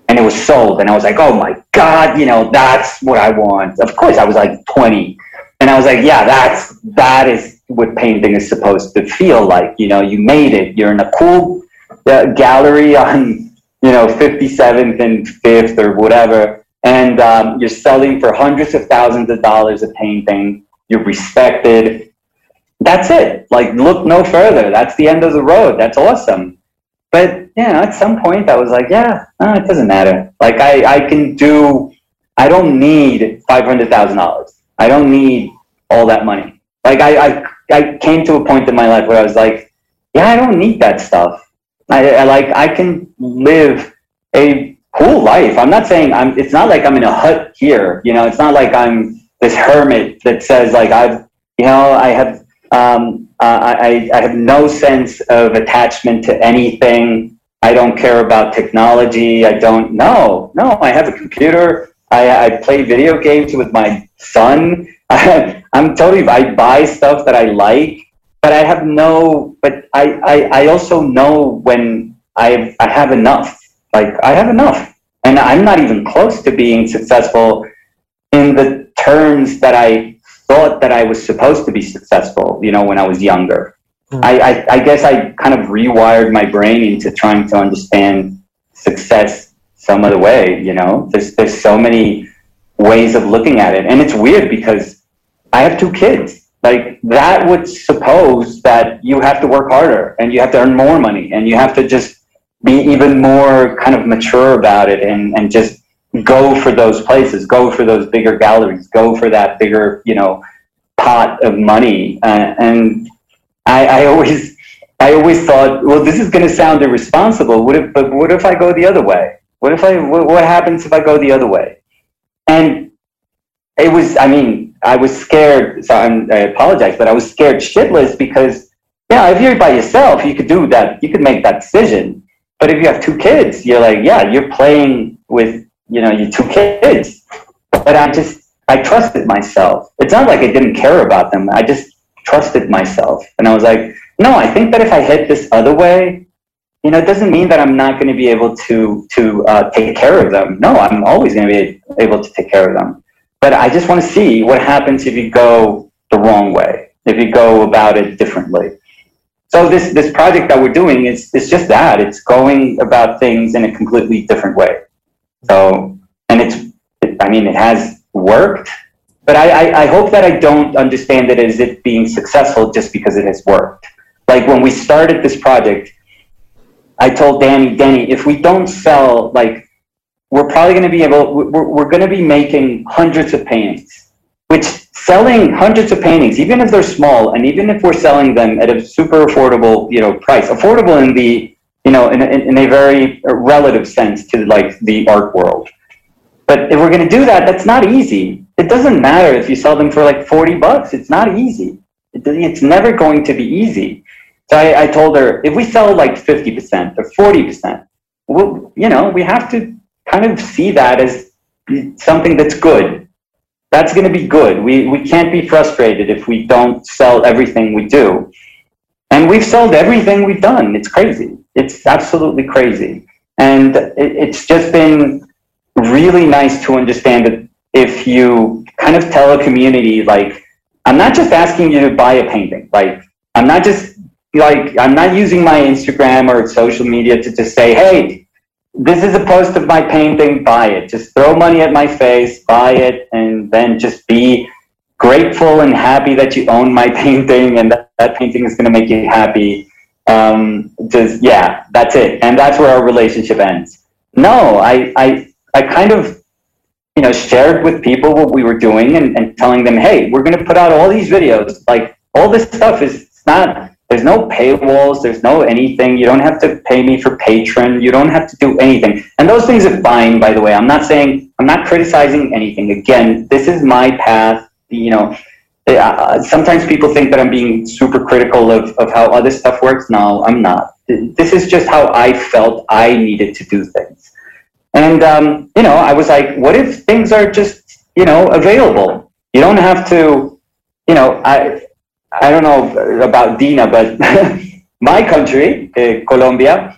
And it was sold and I was like, Oh my God, you know, that's what I want. Of course I was like twenty. And I was like, Yeah, that's that is what painting is supposed to feel like. You know, you made it. You're in a cool uh, gallery on, you know, 57th and 5th or whatever. And um, you're selling for hundreds of thousands of dollars a painting. You're respected that's it. Like, look no further. That's the end of the road. That's awesome. But, know, at some point I was like, yeah, it doesn't matter. Like, I, I can do, I don't need $500,000. I don't need all that money. Like, I, I, I came to a point in my life where I was like, yeah, I don't need that stuff. I, I like, I can live a cool life. I'm not saying I'm, it's not like I'm in a hut here. You know, it's not like I'm this hermit that says like, I've, you know, I have um, uh, I, I have no sense of attachment to anything. I don't care about technology. I don't know. No, I have a computer. I, I play video games with my son. I, am totally, I buy stuff that I like, but I have no, but I, I, I also know when I, I have enough. Like, I have enough. And I'm not even close to being successful in the terms that I thought that I was supposed to be successful, you know, when I was younger. Mm. I, I, I, guess I kind of rewired my brain into trying to understand success some other way, you know. There's there's so many ways of looking at it. And it's weird because I have two kids. Like that would suppose that you have to work harder and you have to earn more money and you have to just be even more kind of mature about it and, and just go for those places, go for those bigger galleries, go for that bigger, you know, pot of money. Uh, and I, I always, I always thought, well, this is going to sound irresponsible. What if, but what if I go the other way? What if I, what, happens if I go the other way? And it was, I mean, I was scared. So I'm, I apologize, but I was scared shitless because, yeah, if you're by yourself, you could do that. You could make that decision. But if you have two kids, you're like, yeah, you're playing with you know, you two kids. But I just, I trusted myself. It's not like I didn't care about them. I just trusted myself. And I was like, no, I think that if I head this other way, you know, it doesn't mean that I'm not going to be able to, to uh, take care of them. No, I'm always going to be able to take care of them. But I just want to see what happens if you go the wrong way, if you go about it differently. So this, this project that we're doing is, is just that. It's going about things in a completely different way. So, and it's, I mean, it has worked, but I, I, I hope that I don't understand it as it being successful just because it has worked. like when we started this project, I told Danny, Danny, if we don't sell, like, we're probably going to be able, we're, we're going to be making hundreds of paintings, which selling hundreds of paintings, even if they're small, and even if we're selling them at a super affordable, you know, price, affordable in the, you know, in, in, in a very uh, relative sense to like the art world. But if we're going to do that, that's not easy. It doesn't matter if you sell them for like 40 bucks. It's not easy. It, It's never going to be easy. So I, I told her, if we sell like 50% or 40%, well, you know, we have to kind of see that as something that's good. That's going to be good. We, we can't be frustrated if we don't sell everything we do. And we've sold everything we've done. It's crazy. It's absolutely crazy. And it, it's just been really nice to understand that if you kind of tell a community, like, I'm not just asking you to buy a painting. Like, I'm not just like I'm not using my Instagram or social media to just say, hey, this is a post of my painting, buy it. Just throw money at my face, buy it, and then just be grateful and happy that you own my painting and that, that painting is going to make you happy. Um, just yeah, that's it, and that's where our relationship ends. No, I I I kind of you know shared with people what we were doing and, and telling them, hey, we're going to put out all these videos. Like all this stuff is not there's no paywalls. There's no anything. You don't have to pay me for Patreon. You don't have to do anything. And those things are fine, by the way. I'm not saying, I'm not criticizing anything. Again, this is my path. You know, sometimes people think that I'm being super critical of, of how other stuff works. No, I'm not. This is just how I felt I needed to do things. And, um, you know, I was like, what if things are just, you know, available? You don't have to, you know, I, I don't know about Dina, but my country, uh, Colombia,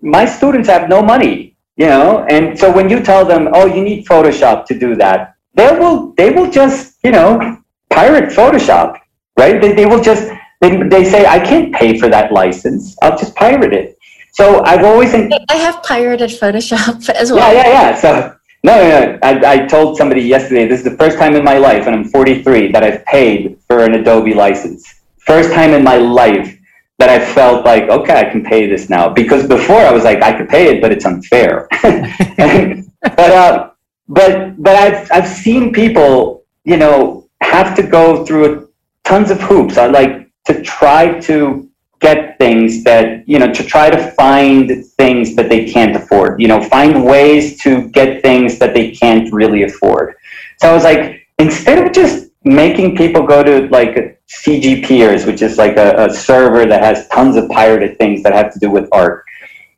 my students have no money, you know, and so when you tell them, oh, you need Photoshop to do that, they will, they will just, you know, pirate Photoshop, right? They, they will just, they, they say, I can't pay for that license. I'll just pirate it. So I've always, I have pirated Photoshop as well. Yeah, yeah, yeah. So no, no, no. I, I told somebody yesterday, this is the first time in my life, and I'm 43, that I've paid for an Adobe license. First time in my life that I felt like, okay, I can pay this now. Because before I was like, I could pay it, but it's unfair. but, uh, but, but I've, I've seen people, you know, have to go through tons of hoops. I like to try to get things that, you know, to try to find things that they can't afford, you know, find ways to get things that they can't really afford. So I was like, instead of just making people go to like CG Peers, which is like a, a server that has tons of pirated things that have to do with art,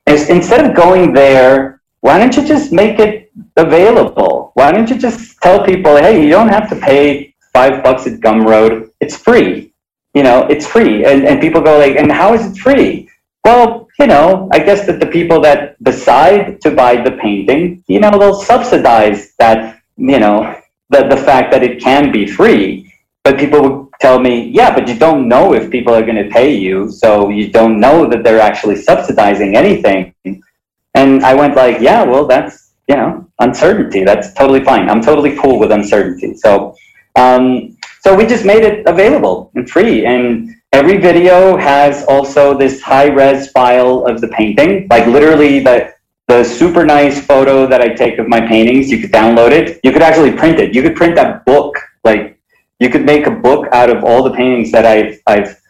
is instead of going there, why don't you just make it available? Why don't you just tell people, hey, you don't have to pay five bucks at Gumroad. It's free you know, it's free. And, and people go like, and how is it free? Well, you know, I guess that the people that decide to buy the painting, you know, they'll subsidize that, you know, the, the fact that it can be free. But people would tell me, yeah, but you don't know if people are going to pay you. So you don't know that they're actually subsidizing anything. And I went like, yeah, well, that's, you know, uncertainty. That's totally fine. I'm totally cool with uncertainty. So, um, so we just made it available and free. And every video has also this high res file of the painting, like literally the, the super nice photo that I take of my paintings. You could download it. You could actually print it. You could print that book. Like you could make a book out of all the paintings that I've, I've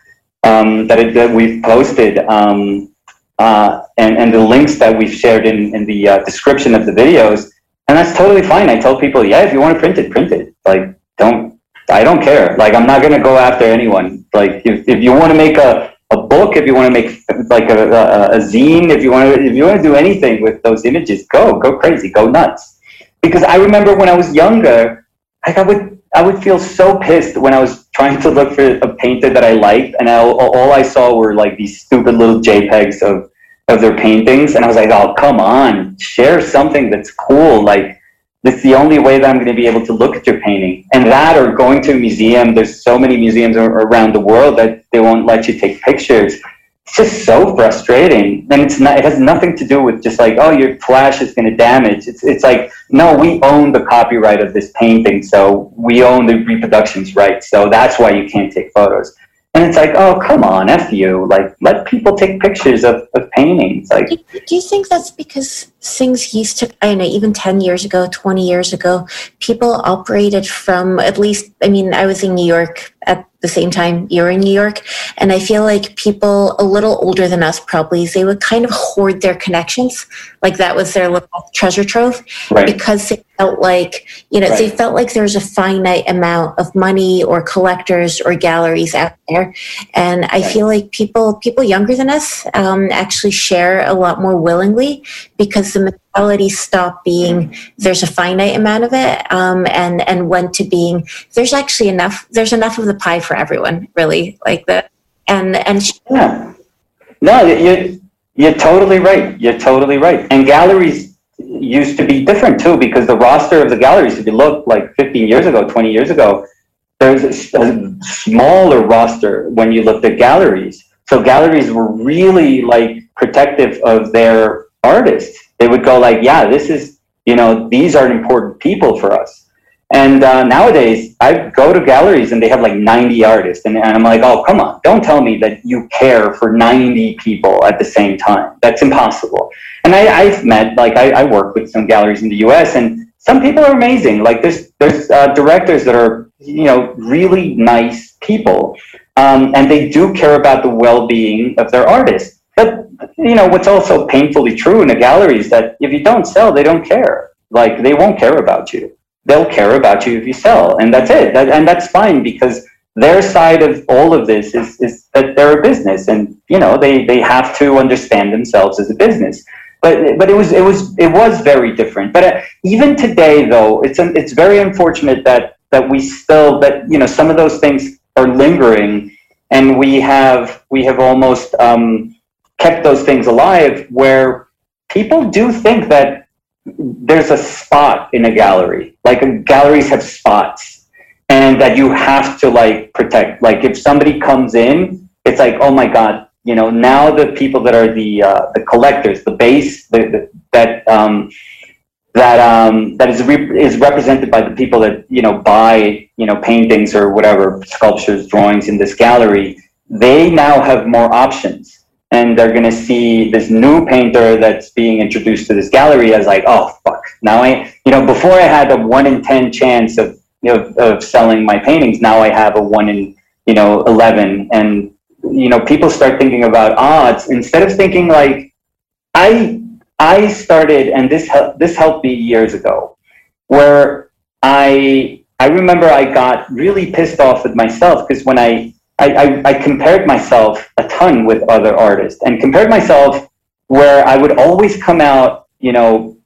um, that, it, that we've posted. Um, uh, and, and the links that we've shared in, in the uh, description of the videos. And that's totally fine. I tell people, yeah, if you want to print it, print it. Like, don't I don't care. Like, I'm not to go after anyone. Like, if, if you want to make a, a book, if you want to make like a, a, a zine, if you want to, if you want to do anything with those images, go, go crazy, go nuts. Because I remember when I was younger, like I would, I would feel so pissed when I was trying to look for a painter that I liked, and I, all I saw were like these stupid little JPEGs of, of their paintings, and I was like, oh, come on, share something that's cool, like it's the only way that I'm going to be able to look at your painting. And that or going to a museum, there's so many museums around the world that they won't let you take pictures. It's just so frustrating. And it's not, it has nothing to do with just like, oh, your flash is going to damage. It's, it's like, no, we own the copyright of this painting. So we own the reproductions rights. So that's why you can't take photos. And it's like, oh, come on, F you. Like, let people take pictures of, of paintings. Like, do, do you think that's because things used to, I don't know, even 10 years ago, 20 years ago, people operated from at least, I mean, I was in New York at the same time you're in New York. And I feel like people a little older than us probably, they would kind of hoard their connections. Like that was their little treasure trove right. because they felt like, you know, Right. they felt like there's a finite amount of money or collectors or galleries out there. And I Right. feel like people, people younger than us um, actually share a lot more willingly because the mentality stopped being there's a finite amount of it um, and and went to being there's actually enough there's enough of the pie for everyone really like that and and Yeah. No, you, you're totally right. You're totally right. And galleries used to be different too, because the roster of the galleries, if you look like 15 years ago, 20 years ago, there's a smaller roster when you looked at galleries. So galleries were really like protective of their artists. They would go like, yeah, this is, you know, these are important people for us. And uh, nowadays, I go to galleries and they have like 90 artists, and, and I'm like, oh, come on, don't tell me that you care for 90 people at the same time. That's impossible. And I, I've met, like, I, I work with some galleries in the U.S., and some people are amazing. Like, there's there's uh, directors that are, you know, really nice people, um, and they do care about the well-being of their artists. You know, what's also painfully true in a gallery is that if you don't sell, they don't care. Like, they won't care about you. They'll care about you if you sell and that's it. That, and that's fine because their side of all of this is, is that they're a business and you know they, they have to understand themselves as a business. But but it was it was it was very different. But uh, even today though it's un, it's very unfortunate that that we still that you know some of those things are lingering and we have we have almost um, kept those things alive where people do think that there's a spot in a gallery. Like galleries have spots, and that you have to like protect. Like if somebody comes in, it's like, oh my god, you know. Now the people that are the uh, the collectors, the base, the, the, that um, that um, that is re- is represented by the people that you know buy you know paintings or whatever sculptures, drawings in this gallery. They now have more options and they're going to see this new painter that's being introduced to this gallery as like, oh fuck, now I, you know, before I had a one in ten chance of, know, of selling my paintings, now I have a one in, you know, eleven, and you know, people start thinking about odds instead of thinking like, I, I started, and this hel- this helped me years ago, where I, I remember I got really pissed off with myself because when I I, I, I compared myself a ton with other artists and compared myself where I would always come out, you know,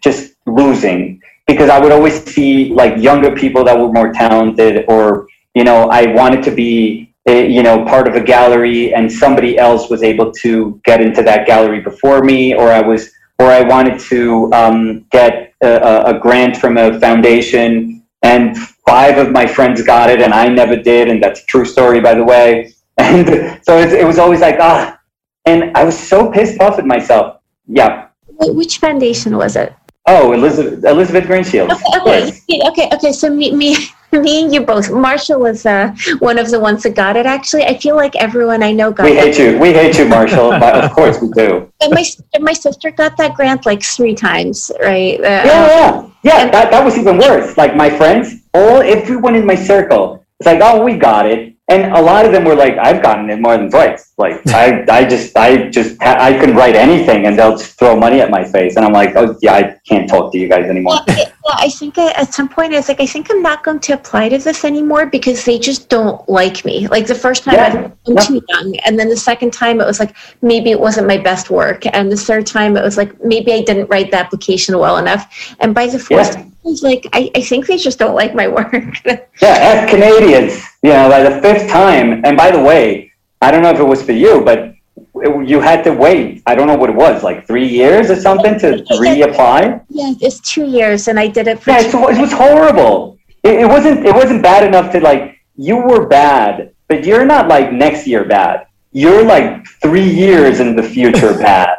just losing because I would always see like younger people that were more talented or, you know, I wanted to be, eh, you know, part of a gallery and somebody else was able to get into that gallery before me or I was, or I wanted to um, get a, a- a grant from a foundation and five of my friends got it and I never did, and that's a true story, by the way. And so it, it was always like, ah, and I was so pissed off at myself. Yeah. Wh- which foundation was it Oh, Elizabeth Elizabeth Greenshield. okay okay okay, okay so me me me and you both marshall was uh, one of the ones that got it actually i feel like everyone i know got We it hate you. We hate you, Marshall. but of course we do. and my, my sister got that grant like three times right uh, Yeah, yeah, yeah. That, that was even worse. Like my friends, all everyone in my circle, it's like, oh, we got it, and a lot of them were like, I've gotten it more than twice. Like I, I just, I just, I can write anything, and they'll just throw money at my face, and I'm like, oh yeah, I can't talk to you guys anymore. It- yeah, I think at some point it's like I think I'm not going to apply to this anymore because they just don't like me. Like the first time Yeah, I was I'm too young, and then the second time it was like maybe it wasn't my best work, and the third time it was like maybe I didn't write the application well enough, and by the fourth Yeah. like I, I think they just don't like my work. Yeah, as Canadians, you know, by the fifth time, and by the way, I don't know if it was for you, but it- you had to wait. I don't know what it was, like three years or something to reapply. yeah, it's two years, and I did it for Yeah, it was horrible. It, it wasn't. It wasn't bad enough to like. You were bad, but you're not like next year bad. You're like three years in the future bad.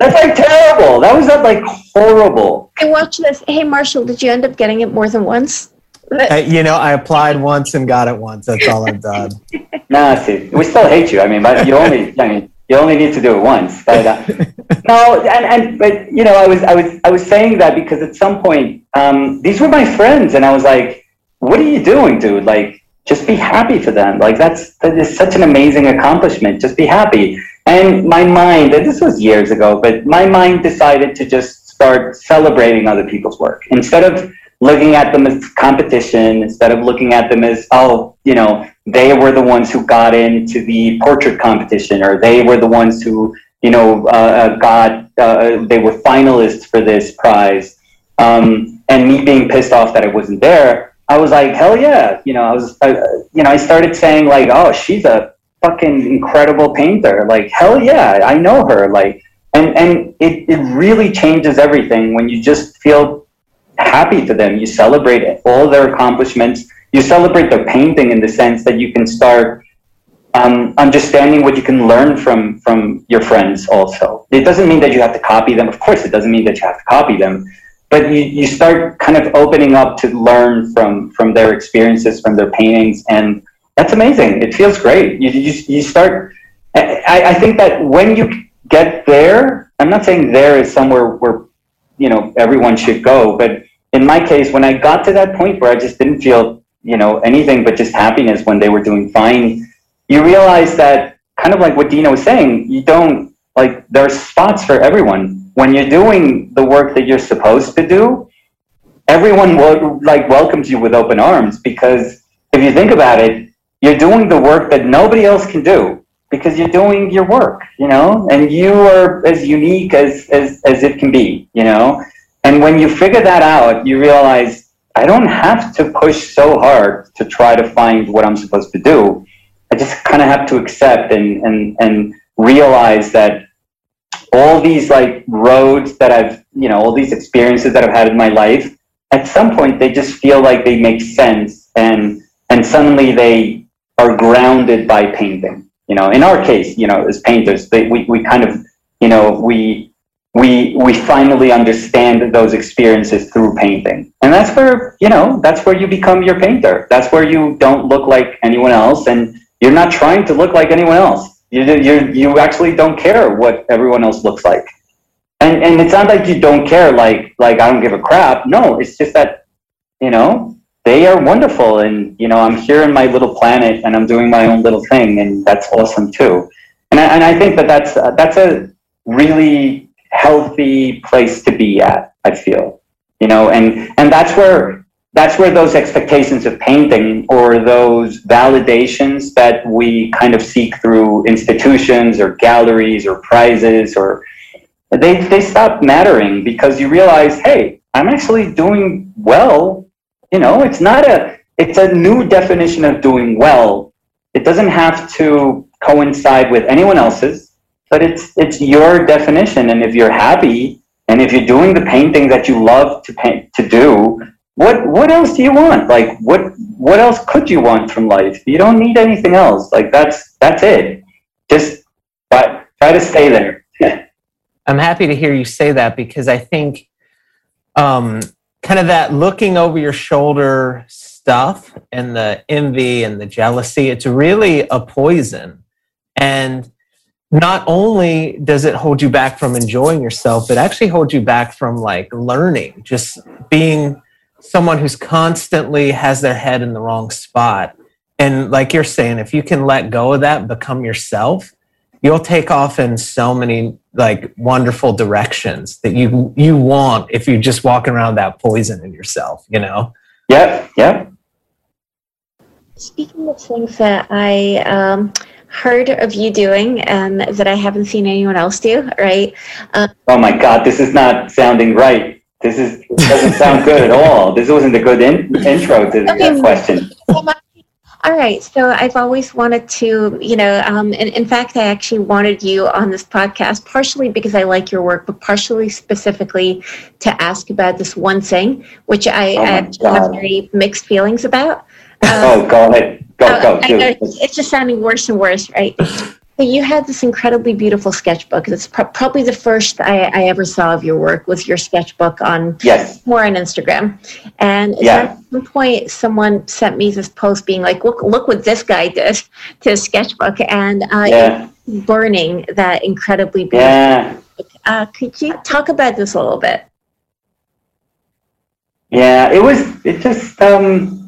That's like terrible. That was not like horrible. I watched this. Hey, Marshall, did you end up getting it more than once? Uh, you know, I applied once and got it once. That's all I've done. Nah, see, we still hate you. I mean, but you only, I mean, you only need to do it once. But uh, no, and, and but you know, I was I was I was saying that because at some point, um, these were my friends, and I was like, "What are you doing, dude? Like, just be happy for them. Like that's that is such an amazing accomplishment. Just be happy." And my mind, and this was years ago, but my mind decided to just start celebrating other people's work instead of looking at them as competition, instead of looking at them as, oh, you know, they were the ones who got into the portrait competition, or they were the ones who, you know, uh, uh got, uh, they were finalists for this prize. Um, and me being pissed off that I wasn't there, I was like, hell yeah. You know, I was, I, you know, I started saying like, oh, she's a fucking incredible painter. Like, hell yeah, I know her. Like, and, and it, it really changes everything when you just feel happy for them. You celebrate all their accomplishments. You celebrate their painting in the sense that you can start um, understanding what you can learn from from your friends. Also, it doesn't mean that you have to copy them. Of course, it doesn't mean that you have to copy them, but you, you start kind of opening up to learn from from their experiences, from their paintings, and that's amazing. It feels great. You you, you start. I, I think that when you get there, I'm not saying there is somewhere where you know everyone should go, but in my case, when I got to that point where I just didn't feel, you know, anything but just happiness when they were doing fine, you realize that kind of like what Dina was saying, you don't like there are spots for everyone. When you're doing the work that you're supposed to do, everyone will, like welcomes you with open arms because if you think about it, you're doing the work that nobody else can do because you're doing your work, you know, and you are as unique as, as, as it can be, you know. And when you figure that out, you realize I don't have to push so hard to try to find what I'm supposed to do. I just kind of have to accept and, and, and realize that all these like roads that I've, you know, all these experiences that I've had in my life, at some point they just feel like they make sense and, and suddenly they are grounded by painting. You know, in our case, you know, as painters, they, we, we kind of, you know, we, we we finally understand those experiences through painting. And that's where you know that's where you become your painter. That's where you don't look like anyone else and you're not trying to look like anyone else. You you you actually don't care what everyone else looks like. And and it's not like you don't care like like I don't give a crap. No it's just that you know they are wonderful and you know I'm here in my little planet and I'm doing my own little thing and that's awesome too. And I, and I think that that's uh, that's a really healthy place to be at, I feel. You know, and, and that's where that's where those expectations of painting or those validations that we kind of seek through institutions or galleries or prizes or they, they stop mattering because you realize, hey, I'm actually doing well. You know, it's not a, it's a new definition of doing well. It doesn't have to coincide with anyone else's but it's it's your definition and if you're happy and if you're doing the painting that you love to paint to do what what else do you want? Like what what else could you want from life? You don't need anything else. Like that's that's it. Just try, try to stay there. I'm happy to hear you say that because i think um, kind of that looking over your shoulder stuff and the envy and the jealousy it's really a poison. And not only does it hold you back from enjoying yourself, it actually holds you back from like learning, just being someone who's constantly has their head in the wrong spot. And like you're saying, if you can let go of that, become yourself, you'll take off in so many like wonderful directions that you you want if you just walk around that poison in yourself, you know? Yep, yep. Speaking of things that I um, heard of you doing um, that I haven't seen anyone else do, right? Um, oh my God, this is not sounding right. This is doesn't sound good at all. This wasn't a good in, intro to the okay. question. All right. So I've always wanted to, you know, um, and in fact, I actually wanted you on this podcast partially because I like your work, but partially specifically to ask about this one thing, which I, oh I have very mixed feelings about. Um, oh, go ahead. Go, oh, go. It's just sounding worse and worse, right? you had this incredibly beautiful sketchbook. It's pro- probably the first I, I, ever saw of your work was your sketchbook on yes more on Instagram. And yeah. at some point, someone sent me this post being like, "Look, look what this guy did to his sketchbook," and uh, yeah. burning that incredibly beautiful. Yeah. Uh, could you talk about this a little bit? Yeah, it was. It just. um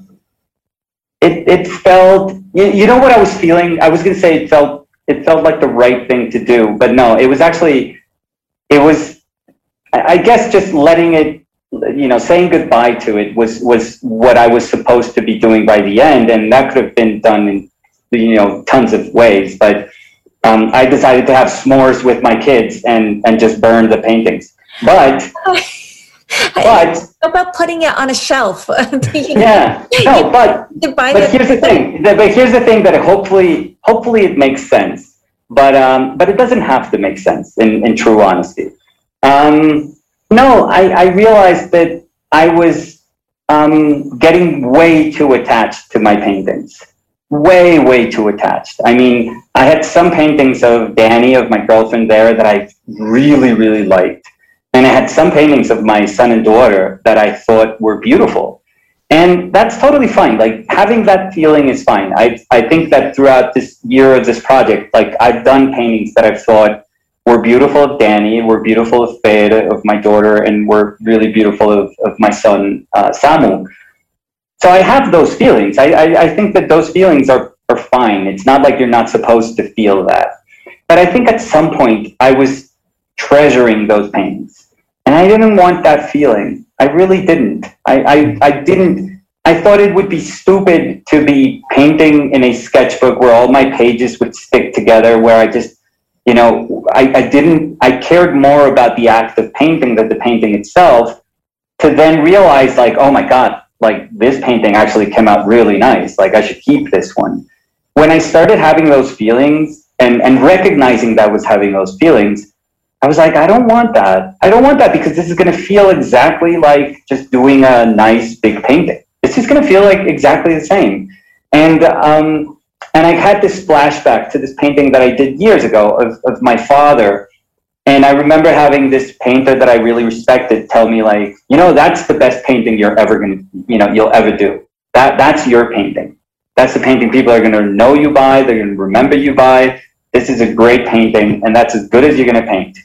It it felt. You, you know what I was feeling? I was gonna say it felt it felt like the right thing to do. But no, it was actually, it was, I guess, just letting it, you know, saying goodbye to it was was what I was supposed to be doing by the end, and that could have been done in, you know, tons of ways. But um, I decided to have s'mores with my kids and and just burn the paintings. But but about putting it on a shelf. yeah, no, but but here's the thing. But here's the thing that hopefully hopefully it makes sense. But um, but it doesn't have to make sense in, in true honesty. Um, no, I, I realized that I was um, getting way too attached to my paintings. Way, way too attached. I mean, I had some paintings of Danny, of my girlfriend there, that I really, really liked and I had some paintings of my son and daughter that I thought were beautiful. And that's totally fine. Like having that feeling is fine. I, I think that throughout this year of this project, like I've done paintings that I've thought were beautiful of Danny, were beautiful of Fede, of my daughter, and were really beautiful of, of my son, uh, Samu. So I have those feelings. I, I, I think that those feelings are, are fine. It's not like you're not supposed to feel that. But I think at some point I was treasuring those paintings. And I didn't want that feeling. I really didn't. I, I, I didn't. I thought it would be stupid to be painting in a sketchbook where all my pages would stick together, where I just, you know, I, I didn't, I cared more about the act of painting than the painting itself to then realize, like, oh my God, like this painting actually came out really nice. Like, I should keep this one. When I started having those feelings and, and recognizing that I was having those feelings, I was like, I don't want that. I don't want that because this is going to feel exactly like just doing a nice big painting. It's just going to feel like exactly the same. And um, and I had this flashback to this painting that I did years ago of, of my father. And I remember having this painter that I really respected tell me like, you know, that's the best painting you're ever going to, you know, you'll ever do. That that's your painting. That's the painting people are going to know you by. They're going to remember you by. This is a great painting, and that's as good as you're going to paint.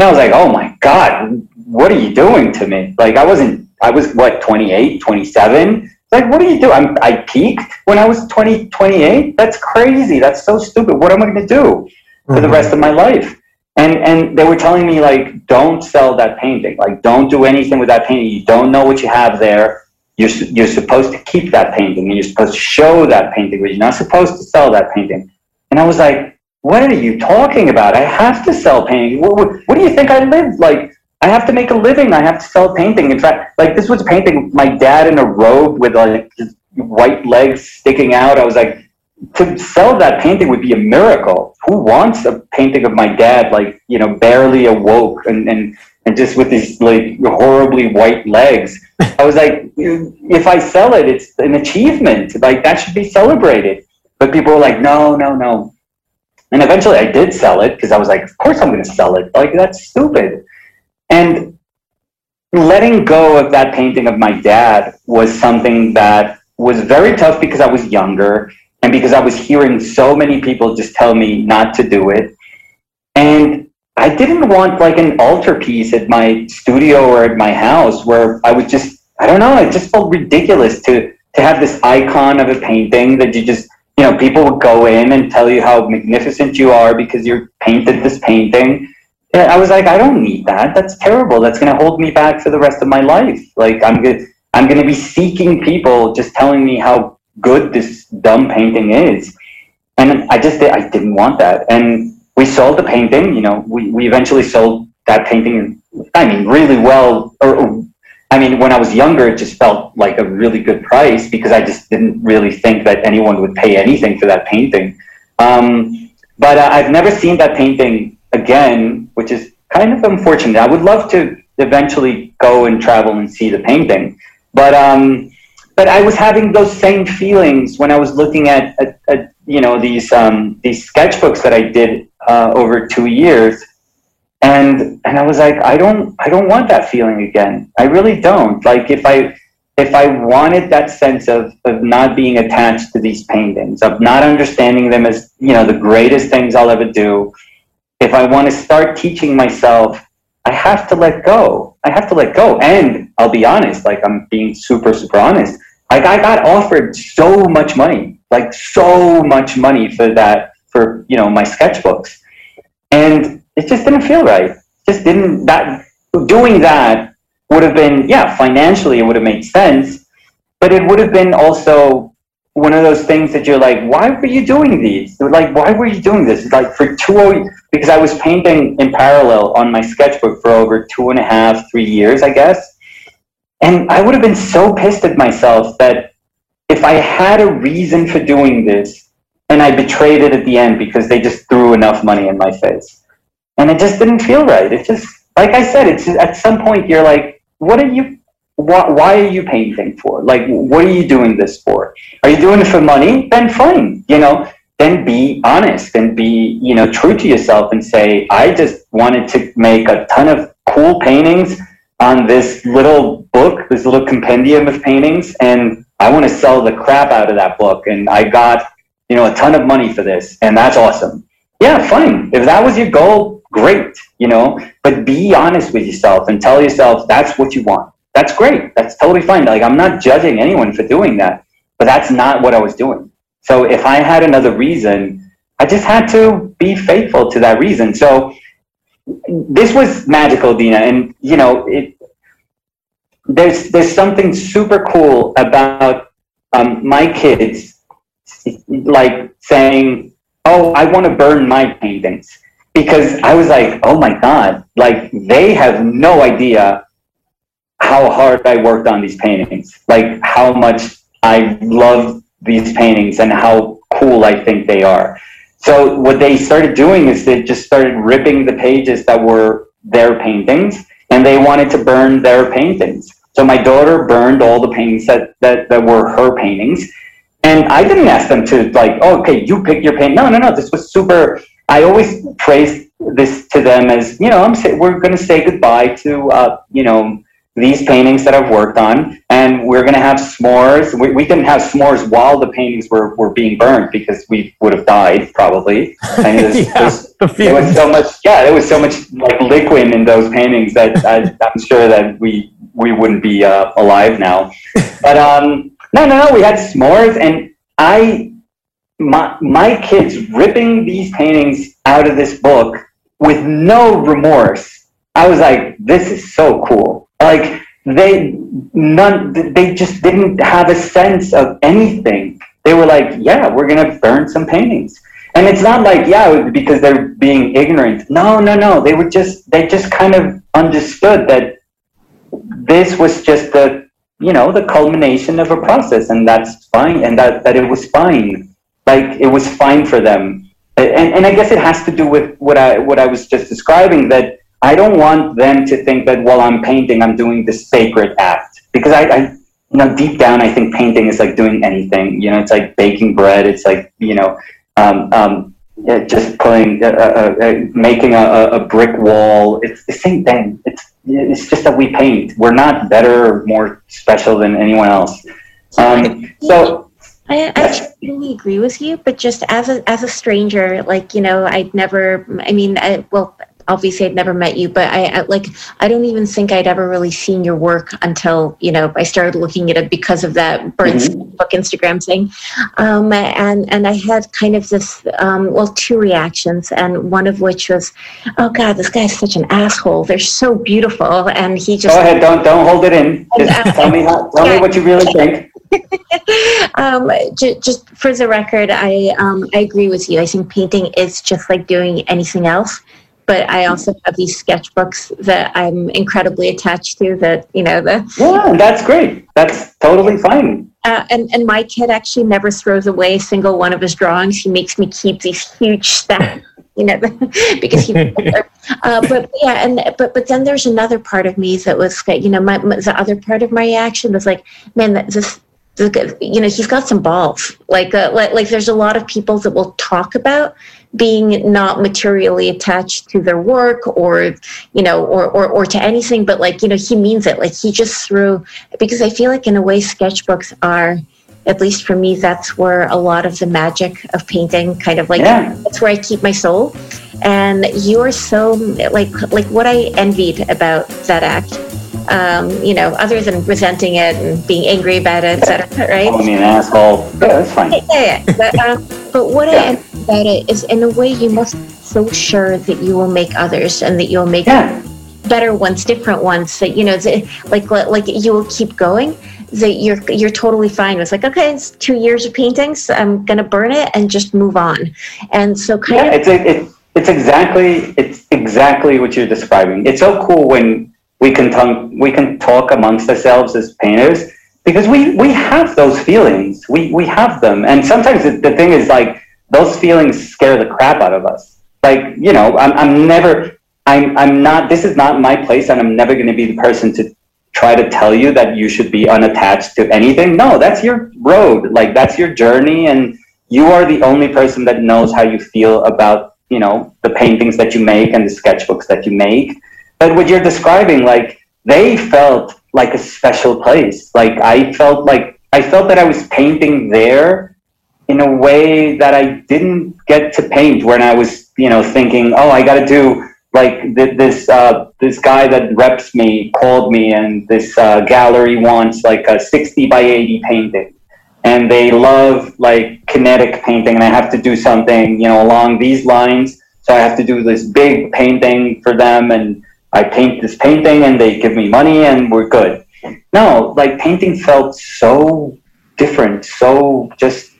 And I was like, oh my God, what are you doing to me? Like, I wasn't, I was what, 28, 27? Like, what do you do? I'm, I peaked when I was 20, 28? That's crazy. That's so stupid. What am I going to do for mm-hmm. the rest of my life? And, and they were telling me, like, don't sell that painting. Like, don't do anything with that painting. You don't know what you have there. You're, you're supposed to keep that painting and you're supposed to show that painting, but you're not supposed to sell that painting. And I was like, what are you talking about? I have to sell painting. What, what, what, do you think I live like? I have to make a living. I have to sell painting. In fact, like this was painting, my dad in a robe with like his white legs sticking out. I was like, to sell that painting would be a miracle. Who wants a painting of my dad, like, you know, barely awoke and, and, and just with these like horribly white legs? I was like, if I sell it, it's an achievement. Like that should be celebrated. But people were like, no, no, no and eventually I did sell it because I was like, of course I'm going to sell it. Like, that's stupid. And letting go of that painting of my dad was something that was very tough because I was younger and because I was hearing so many people just tell me not to do it. And I didn't want like an altarpiece at my studio or at my house where I would just, I don't know, it just felt ridiculous to, to have this icon of a painting that you just you know, people would go in and tell you how magnificent you are because you painted this painting. I was like, I don't need that. That's terrible. That's going to hold me back for the rest of my life. Like, I'm going I'm going to be seeking people just telling me how good this dumb painting is. And I just, I didn't want that. And we sold the painting, you know, we, we eventually sold that painting, I mean, really well, or I mean, when I was younger, it just felt like a really good price because I just didn't really think that anyone would pay anything for that painting. Um, but uh, I've never seen that painting again, which is kind of unfortunate. I would love to eventually go and travel and see the painting, but um, but I was having those same feelings when I was looking at, at, at you know these um, these sketchbooks that I did uh, over two years, and and I was like, I don't I don't want that feeling again. I really don't. Like if I if I wanted that sense of, of not being attached to these paintings, of not understanding them as, you know, the greatest things I'll ever do, if I want to start teaching myself, I have to let go. I have to let go. And I'll be honest, like I'm being super, super honest. Like I got offered so much money, like so much money for that, for, you know, my sketchbooks. And it just didn't feel right. Just didn't, that, doing that would have been, yeah, financially it would have made sense, but it would have been also one of those things that you're like, why were you doing these? Like, why were you doing this? Like for two, because I was painting in parallel on my sketchbook for over two and a half, three years, I guess. And I would have been so pissed at myself that if I had a reason for doing this and I betrayed it at the end because they just threw enough money in my face. And it just didn't feel right. It just, like I said, it's at some point you're like, what are you why, why are you painting for? Like what are you doing this for? Are you doing it for money? Then fine you know? Then be honest and be you know true to yourself and say i just wanted to make a ton of cool paintings on this little book this little compendium of paintings and i want to sell the crap out of that book and i got you know a ton of money for this and that's awesome. Yeah fine. If that was your goal great, you know, but be honest with yourself and tell yourself that's what you want. That's great. That's totally fine. Like, I'm not judging anyone for doing that, but that's not what I was doing. So if I had another reason, I just had to be faithful to that reason. So this was magical, Dina. And, you know, it, there's, there's something super cool about um, my kids, like saying, oh, I want to burn my paintings because I was like, oh my God, like they have no idea how hard I worked on these paintings, like how much I love these paintings and how cool I think they are. So what they started doing is they just started ripping the pages that were their paintings and they wanted to burn their paintings. So my daughter burned all the paintings that, that, that were her paintings. And I didn't ask them to like, oh, okay, you pick your paint. No, no, no. This was super I always praise this to them as, you know, I'm say, we're going to say goodbye to, uh, you know, these paintings that I've worked on, and we're going to have s'mores. We, we didn't have s'mores while the paintings were, were being burned because we would have died probably. And there's, yeah, there's, there was so much, yeah, there was so much like liquid in those paintings that I, am sure that we we wouldn't be uh, alive now. But um, no, no, no, we had s'mores, and I my, my kids ripping these paintings out of this book with no remorse. I was like, this is so cool. Like they none they just didn't have a sense of anything. They were like, yeah, we're gonna burn some paintings. And it's not like, yeah, because they're being ignorant. No, no, no. They were just they just kind of understood that this was just the you know, the culmination of a process and that's fine and that, that it was fine like it was fine for them. And, and I guess it has to do with what I what I was just describing that I don't want them to think that while I'm painting, I'm doing this sacred act because I, I you know deep down I think painting is like doing anything. You know, it's like baking bread. It's like you know. Um, um, just putting, uh, uh, uh, making a, a, brick wall. It's the same thing. It's it's just that we paint. We're not better or more special than anyone else. Um, so I, I really agree with you, but just as a as a stranger, like you know, I'd never. I mean, I, well, obviously I'd never met you, but I, I, like I don't even think I'd ever really seen your work until you know I started looking at it because of that Burns mm-hmm. book Instagram thing, um, and and I had kind of this um, well two reactions, and one of which was, oh God, this guy's such an asshole. They're so beautiful, and he just go ahead, don't don't hold it in. Just uh, tell me how, tell me what you really think. um, j- just for the record, I um, I agree with you. I think painting is just like doing anything else. But I also have these sketchbooks that I'm incredibly attached to. That you know the yeah, that's great. That's totally fine. Uh, and and my kid actually never throws away a single one of his drawings. He makes me keep these huge stacks you know, because he. uh, but yeah, and but but then there's another part of me that was, you know, my, my, the other part of my reaction was like, man, this you know he's got some balls. Like, uh, like like there's a lot of people that will talk about being not materially attached to their work or you know or, or or to anything but like you know he means it. Like he just threw because i feel like in a way sketchbooks are at least for me that's where a lot of the magic of painting kind of like yeah. that's where i keep my soul. And you're so like like what i envied about that act um, you know, other than resenting it and being angry about it, etc. Right? Calling me an asshole. Yeah, that's fine. Yeah, yeah. But, uh, but what yeah. I envy about it is, in a way, you must be so sure that you will make others and that you'll make yeah. better ones, different ones. That you know, like like you will keep going that you're you're totally fine with like okay it's two years of paintings i'm gonna burn it and just move on and so kind yeah, of it's, it's it's exactly it's exactly what you're describing it's so cool when we can talk, we can talk amongst ourselves as painters because we, we have those feelings. We, we have them. And sometimes the, the thing is like those feelings scare the crap out of us. Like, you know, I'm, I'm never, I'm, I'm not, this is not my place and I'm never going to be the person to try to tell you that you should be unattached to anything. No, that's your road. Like that's your journey. And you are the only person that knows how you feel about, you know, the paintings that you make and the sketchbooks that you make but what you're describing, like they felt like a special place. Like I felt like I felt that I was painting there in a way that I didn't get to paint when I was, you know, thinking, oh, I got to do like th- this. Uh, this guy that reps me called me, and this uh, gallery wants like a sixty by eighty painting, and they love like kinetic painting, and I have to do something, you know, along these lines. So I have to do this big painting for them, and I paint this painting and they give me money and we're good. No, like painting felt so different, so just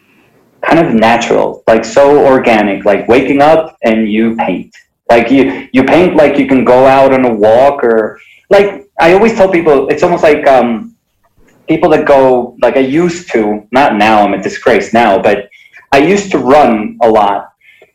kind of natural, like so organic, like waking up and you paint. Like you, you paint like you can go out on a walk or like I always tell people it's almost like um, people that go like I used to, not now, I'm a disgrace now, but I used to run a lot.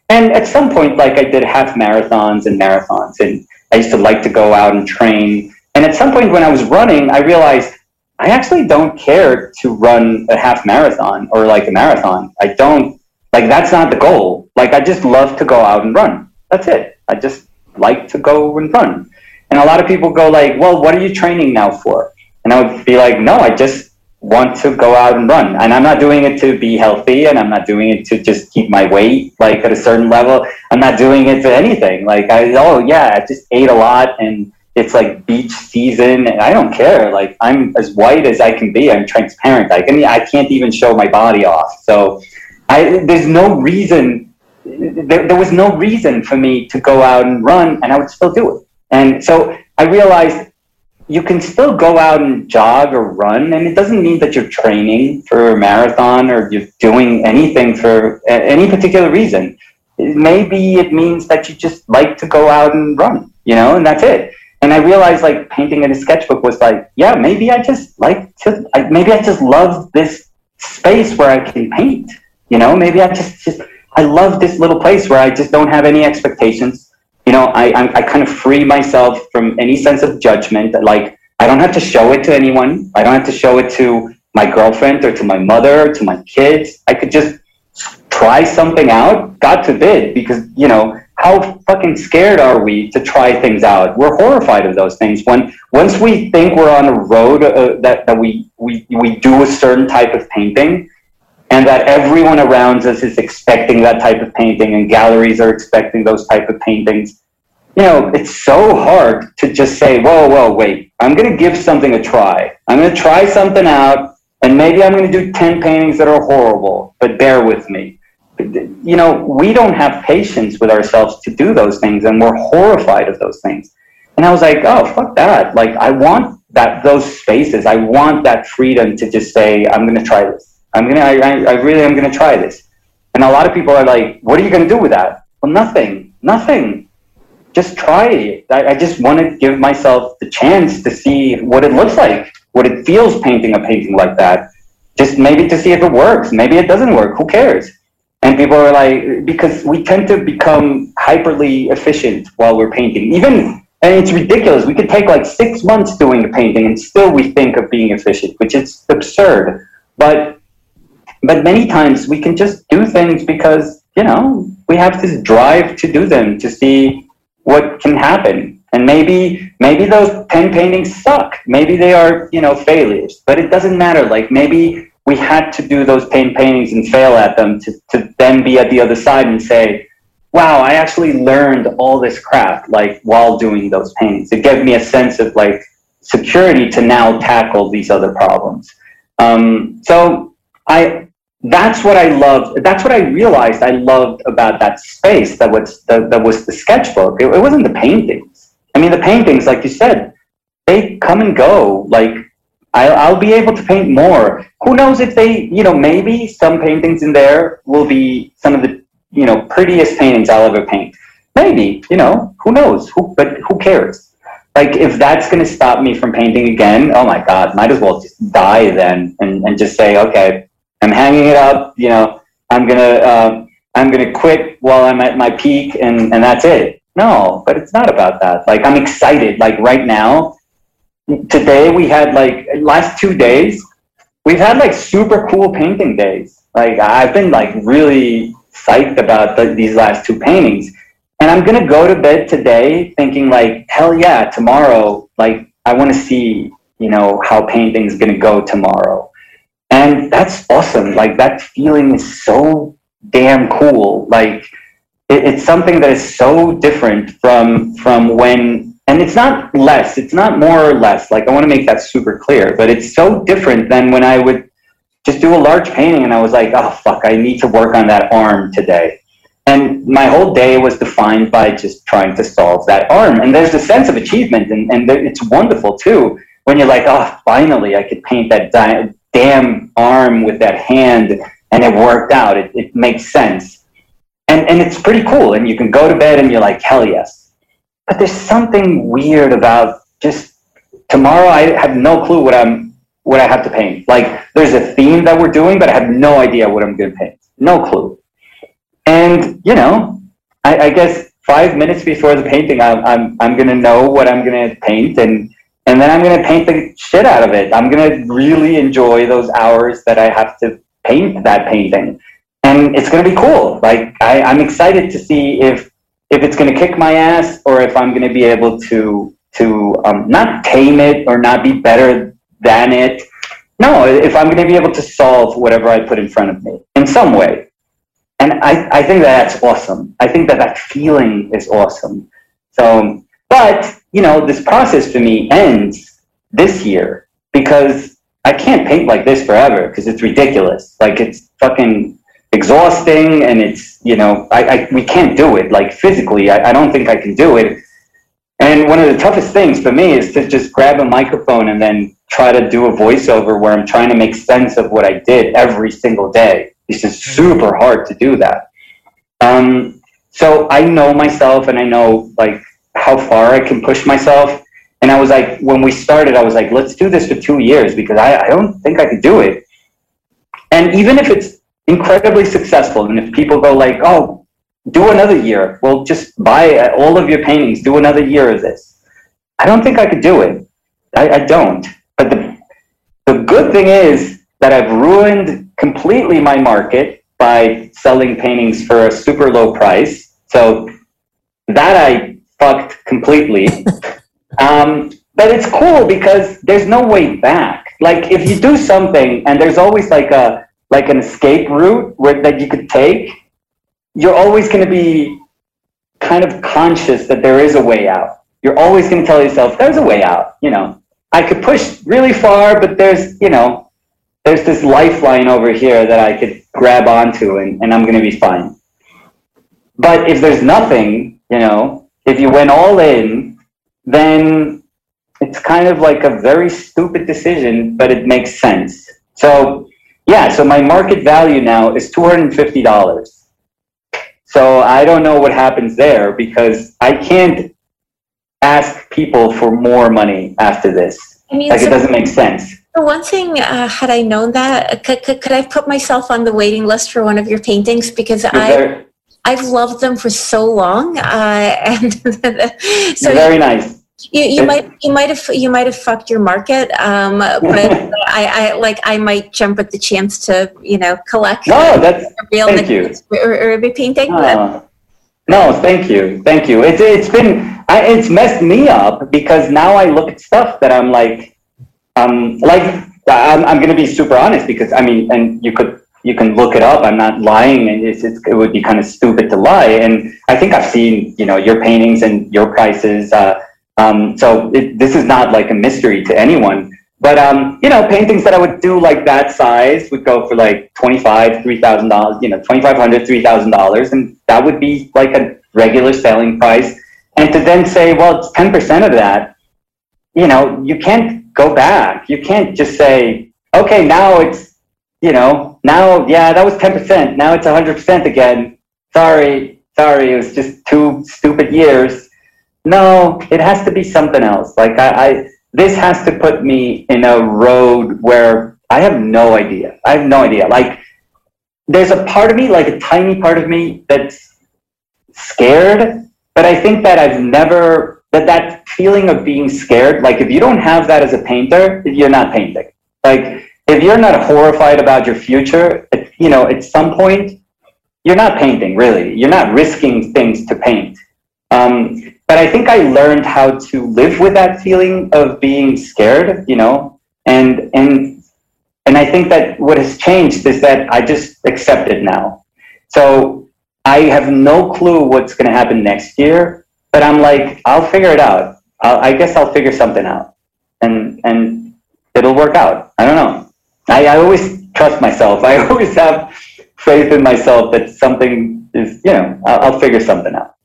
And at some point, like I did half marathons and marathons and I used to like to go out and train. And at some point when I was running, I realized I actually don't care to run a half marathon or like a marathon. I don't like that's not the goal. Like I just love to go out and run. That's it. I just like to go and run. And a lot of people go like, "Well, what are you training now for?" And I would be like, "No, I just want to go out and run. And I'm not doing it to be healthy and I'm not doing it to just keep my weight like at a certain level. I'm not doing it for anything. Like I oh yeah, I just ate a lot and it's like beach season and I don't care. Like I'm as white as I can be. I'm transparent. I can I can't even show my body off. So I there's no reason there, there was no reason for me to go out and run and I would still do it. And so I realized you can still go out and jog or run, and it doesn't mean that you're training for a marathon or you're doing anything for any particular reason. Maybe it means that you just like to go out and run, you know, and that's it. And I realized like painting in a sketchbook was like, yeah, maybe I just like to, maybe I just love this space where I can paint, you know, maybe I just, just, I love this little place where I just don't have any expectations you know, I, I, I kind of free myself from any sense of judgment. that Like, I don't have to show it to anyone. I don't have to show it to my girlfriend or to my mother, or to my kids. I could just try something out, God forbid, because, you know, how fucking scared are we to try things out? We're horrified of those things. When once we think we're on a road uh, that, that we, we, we do a certain type of painting, and that everyone around us is expecting that type of painting and galleries are expecting those type of paintings. You know it's so hard to just say whoa whoa wait i'm going to give something a try. I'm going to try something out and maybe i'm going to do 10 paintings that are horrible but bear with me. You know we don't have patience with ourselves to do those things and we're horrified of those things. And i was like oh fuck that. Like i want that those spaces. I want that freedom to just say i'm going to try this I'm gonna, I, I really am gonna try this. And a lot of people are like, what are you gonna do with that? Well, nothing, nothing. Just try it. I, I just want to give myself the chance to see what it looks like, what it feels painting a painting like that. Just maybe to see if it works. Maybe it doesn't work. Who cares? And people are like, because we tend to become hyperly efficient while we're painting. Even, and it's ridiculous. We could take like six months doing a painting and still we think of being efficient, which is absurd but but many times we can just do things because you know we have this drive to do them to see what can happen. And maybe maybe those pen paintings suck. Maybe they are you know failures. But it doesn't matter. Like maybe we had to do those paint paintings and fail at them to, to then be at the other side and say wow i actually learned all this craft like while doing those paintings. It gave me a sense of like security to now tackle these other problems. Um, so i that's what I loved. That's what I realized I loved about that space that was the, that was the sketchbook. It, it, wasn't the paintings. I mean, the paintings, like you said, they come and go. Like I, I'll be able to paint more. Who knows if they, you know, maybe some paintings in there will be some of the, you know, prettiest paintings I'll ever paint. Maybe, you know, who knows? Who, but who cares? Like if that's going to stop me from painting again, oh my God, might as well just die then and, and just say, okay, I'm hanging it up. You know, I'm gonna uh, I'm gonna quit while I'm at my peak, and and that's it. No, but it's not about that. Like I'm excited. Like right now, today we had like last two days, we've had like super cool painting days. Like I've been like really psyched about the, these last two paintings, and I'm gonna go to bed today thinking like hell yeah, tomorrow like I want to see you know how painting's gonna go tomorrow and that's awesome. Like that feeling is so damn cool. Like it, it's something that is so different from from when and it's not less it's not more or less. Like i want to make that super clear but it's so different than when i would just do a large painting and i was like oh fuck i need to work on that arm today. And my whole day was defined by just trying to solve that arm. And there's a sense of achievement and, and it's wonderful too when you're like oh finally i could paint that di- damn arm with that hand and it worked out. It, it makes sense. And, and it's pretty cool. And you can go to bed and you're like, hell yes. But there's something weird about just tomorrow. I have no clue what I'm, what I have to paint. Like there's a theme that we're doing, but I have no idea what I'm going to paint. No clue. And, you know, I, I guess five minutes before the painting, I'm, I'm, I'm going to know what I'm going to paint and, and then I'm going to paint the shit out of it. I'm going to really enjoy those hours that I have to paint that painting, and it's going to be cool. Like I, I'm excited to see if if it's going to kick my ass or if I'm going to be able to to um, not tame it or not be better than it. No, if I'm going to be able to solve whatever I put in front of me in some way. And I, I think that that's awesome. I think that that feeling is awesome. So, but you know, this process for me ends this year because I can't paint like this forever because it's ridiculous. Like it's fucking exhausting and it's, you know, I, I we can't do it. Like physically, I, I don't think I can do it. And one of the toughest things for me is to just grab a microphone and then try to do a voiceover where I'm trying to make sense of what I did every single day. It's just super hard to do that. Um, so I know myself and I know like how far I can push myself. And I was like, when we started, I was like, let's do this for two years because I, I don't think I could do it. And even if it's incredibly successful, and if people go like, oh, do another year, well, just buy all of your paintings, do another year of this. I don't think I could do it. I, I don't. But the, the good thing is that I've ruined completely my market by selling paintings for a super low price. So that I fucked completely. um, but it's cool because there's no way back. Like if you do something and there's always like a like an escape route where that you could take, you're always going to be kind of conscious that there is a way out. You're always going to tell yourself there's a way out. You know, I could push really far, but there's you know there's this lifeline over here that I could grab onto and, and I'm going to be fine. But if there's nothing, you know, if you went all in, then it's kind of like a very stupid decision, but it makes sense. So, yeah, so my market value now is $250. So I don't know what happens there because I can't ask people for more money after this. I mean, like so it doesn't make sense. The one thing, uh, had I known that, could, could, could I put myself on the waiting list for one of your paintings? Because I, there, I've loved them for so long, uh, and so very nice. You, you might you might have you might have fucked your market, um, but I, I like I might jump at the chance to you know collect. No, that's real thank you. Or, or a painting. Uh, no, thank you, thank you. It's it's been I, it's messed me up because now I look at stuff that I'm like, um, like I'm I'm gonna be super honest because I mean, and you could you can look it up. I'm not lying, and it's, it's, it would be kind of stupid to lie. And I think I've seen, you know, your paintings and your prices. Uh, um, so it, this is not like a mystery to anyone. But um, you know, paintings that I would do like that size would go for like twenty five, three thousand dollars. You know, twenty five hundred, three thousand dollars, and that would be like a regular selling price. And to then say, well, it's ten percent of that. You know, you can't go back. You can't just say, okay, now it's you know, now, yeah, that was 10%. Now it's 100% again. Sorry, sorry, it was just two stupid years. No, it has to be something else. Like, I, I this has to put me in a road where I have no idea. I have no idea. Like, there's a part of me, like a tiny part of me, that's scared. But I think that I've never, that that feeling of being scared, like, if you don't have that as a painter, you're not painting. Like, if you're not horrified about your future, you know, at some point, you're not painting really. You're not risking things to paint. Um, but I think I learned how to live with that feeling of being scared, you know, and and and I think that what has changed is that I just accept it now. So I have no clue what's going to happen next year, but I'm like, I'll figure it out. I'll, I guess I'll figure something out, and and it'll work out. I don't know. I, I always trust myself. I always have faith in myself that something is, you know, I'll, I'll figure something out.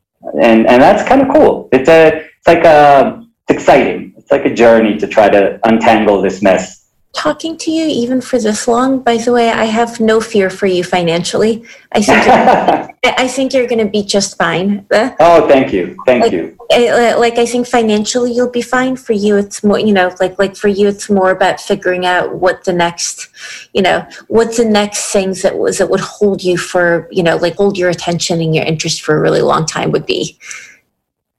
And, and that's kind of cool. It's a, it's like a, it's exciting. It's like a journey to try to untangle this mess talking to you even for this long. By the way, I have no fear for you financially. I think you're, I think you're going to be just fine. Oh, thank you, thank like, you. Eh, like I think financially you'll be fine. For you, it's more you know like like for you it's more about figuring out what the next you know what's the next things that was that would hold you for you know like hold your attention and your interest for a really long time would be.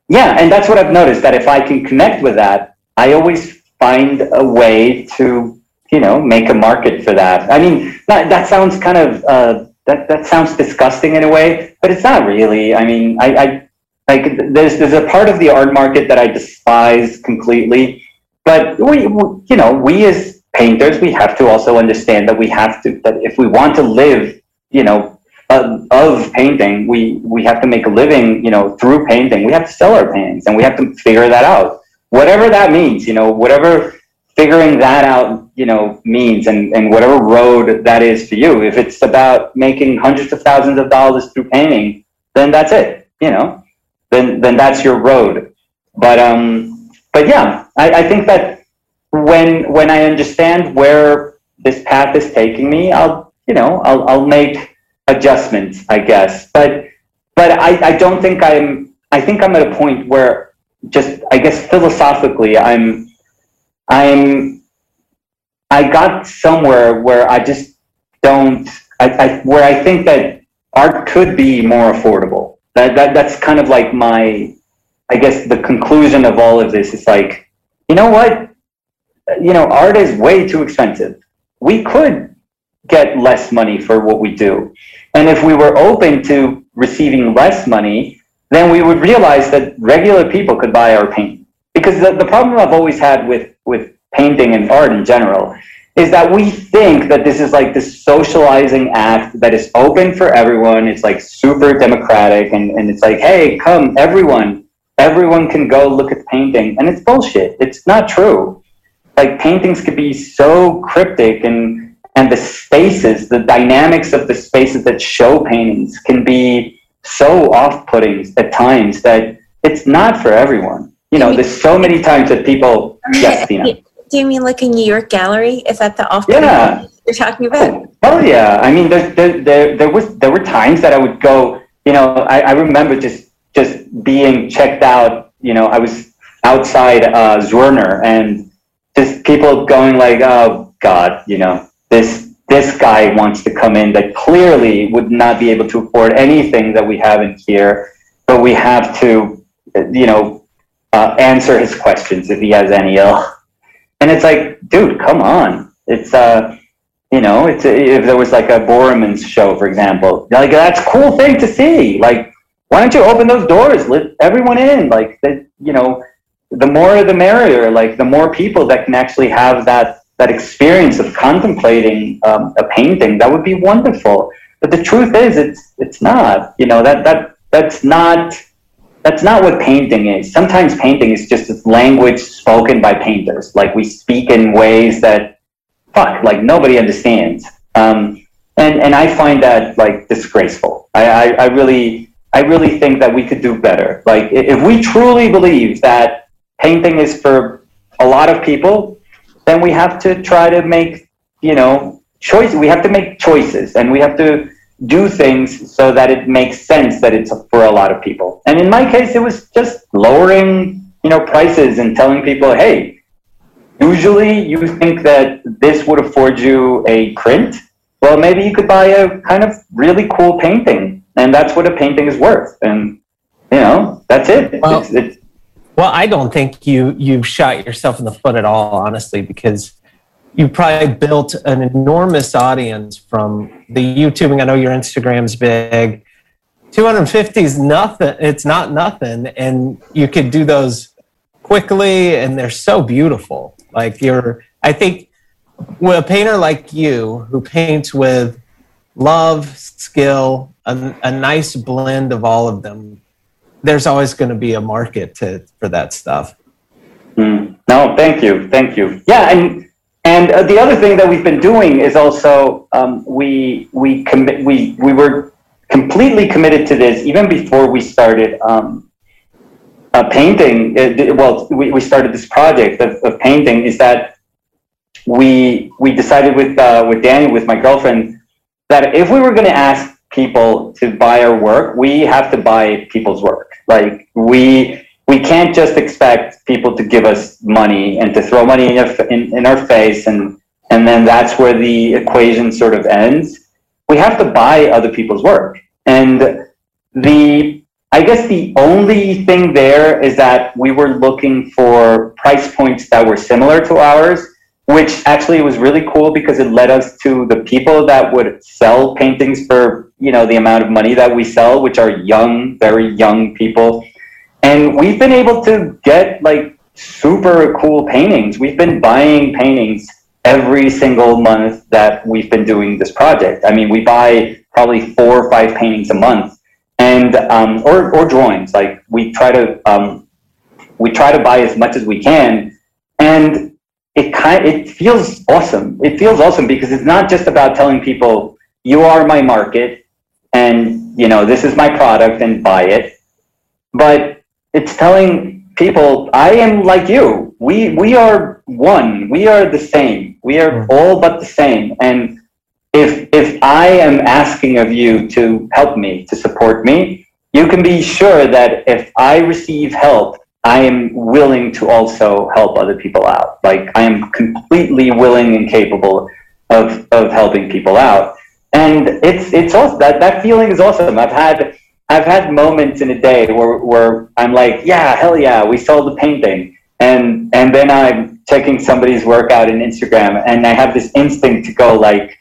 Yeah, and that's what I've noticed that if I can connect with that, I always find a way to you know, make a market for that. I mean, that, that sounds kind of, uh, that, that sounds disgusting in a way, but it's not really. I mean, I, I like there's, there's a part of the art market that I despise completely, but we, we, you know, we as painters, we have to also understand that we have to, that if we want to live, you know, uh, of painting, we, we have to make a living, you know, through painting. We have to sell our paintings and we have to figure that out. Whatever that means, you know, whatever figuring that out, you know, means and, and whatever road that is for you. If it's about making hundreds of thousands of dollars through painting, then that's it, you know, then, then that's your road. But, um, but yeah, I, I think that when, when I understand where this path is taking me, I'll, you know, I'll, I'll make adjustments, I guess. But, but I, I don't think I'm, I think I'm at a point where just, I guess philosophically, I'm, I'm I got somewhere where I just don't I, I where I think that art could be more affordable. That, that that's kind of like my I guess the conclusion of all of this is like, you know what? You know, art is way too expensive. We could get less money for what we do. And if we were open to receiving less money, then we would realize that regular people could buy our paint. Because the, the problem I've always had with with painting and art in general is that we think that this is like this socializing act that is open for everyone. It's like super democratic and, and it's like, hey, come, everyone, everyone can go look at the painting. And it's bullshit. It's not true. Like paintings could be so cryptic and and the spaces, the dynamics of the spaces that show paintings can be so off-putting at times that it's not for everyone. You know, there's so many times that people, yes, Tina. Do you mean like a New York gallery? Is that the off yeah. you're talking about? Oh yeah. I mean, there, there, there, there was there were times that I would go. You know, I, I remember just just being checked out. You know, I was outside uh, Zwirner and just people going like, "Oh God," you know, this this guy wants to come in that clearly would not be able to afford anything that we have in here, but we have to, you know, uh, answer his questions if he has any ill. And it's like, dude, come on. It's uh, you know, it's if there was like a Borremans show, for example, like that's a cool thing to see. Like, why don't you open those doors, let everyone in? Like, that, you know, the more the merrier. Like, the more people that can actually have that that experience of contemplating um, a painting, that would be wonderful. But the truth is, it's it's not. You know that that that's not that's not what painting is. Sometimes painting is just language spoken by painters. Like we speak in ways that, fuck, like nobody understands. Um, and and I find that like disgraceful. I, I, I really I really think that we could do better. Like if we truly believe that painting is for a lot of people, then we have to try to make you know choices. We have to make choices, and we have to do things so that it makes sense that it's for a lot of people. And in my case, it was just lowering, you know, prices and telling people, hey, usually you think that this would afford you a print. Well, maybe you could buy a kind of really cool painting, and that's what a painting is worth. And you know, that's it. Well, it's, it's, well I don't think you you've shot yourself in the foot at all, honestly, because you probably built an enormous audience from the YouTubing. I know your Instagram's big. 250 is nothing. It's not nothing. And you could do those quickly and they're so beautiful. Like you're, I think with a painter like you who paints with love, skill, a, a nice blend of all of them, there's always going to be a market to, for that stuff. Mm. No, thank you. Thank you. Yeah. And and uh, the other thing that we've been doing is also um, we we commit we we were completely committed to this even before we started um, uh, painting. It, well, we, we started this project of, of painting. Is that we we decided with uh, with Danny with my girlfriend that if we were going to ask people to buy our work, we have to buy people's work. Like we we can't just expect people to give us money and to throw money in, our, in, in our face and and then that's where the equation sort of ends. We have to buy other people's work. And the I guess the only thing there is that we were looking for price points that were similar to ours, which actually was really cool because it led us to the people that would sell paintings for, you know, the amount of money that we sell, which are young, very young people and we've been able to get like super cool paintings. We've been buying paintings every single month that we've been doing this project. I mean, we buy probably four or five paintings a month, and um, or or drawings. Like we try to um, we try to buy as much as we can, and it kind it feels awesome. It feels awesome because it's not just about telling people you are my market, and you know this is my product and buy it, but it's telling people, I am like you. We we are one. We are the same. We are mm. all but the same. And if if I am asking of you to help me, to support me, you can be sure that if I receive help, I am willing to also help other people out. Like I am completely willing and capable of of helping people out. And it's it's also that that feeling is awesome. I've had I've had moments in a day where, where I'm like, yeah, hell yeah, we sold the painting. And, and then I'm checking somebody's work out in Instagram and I have this instinct to go like,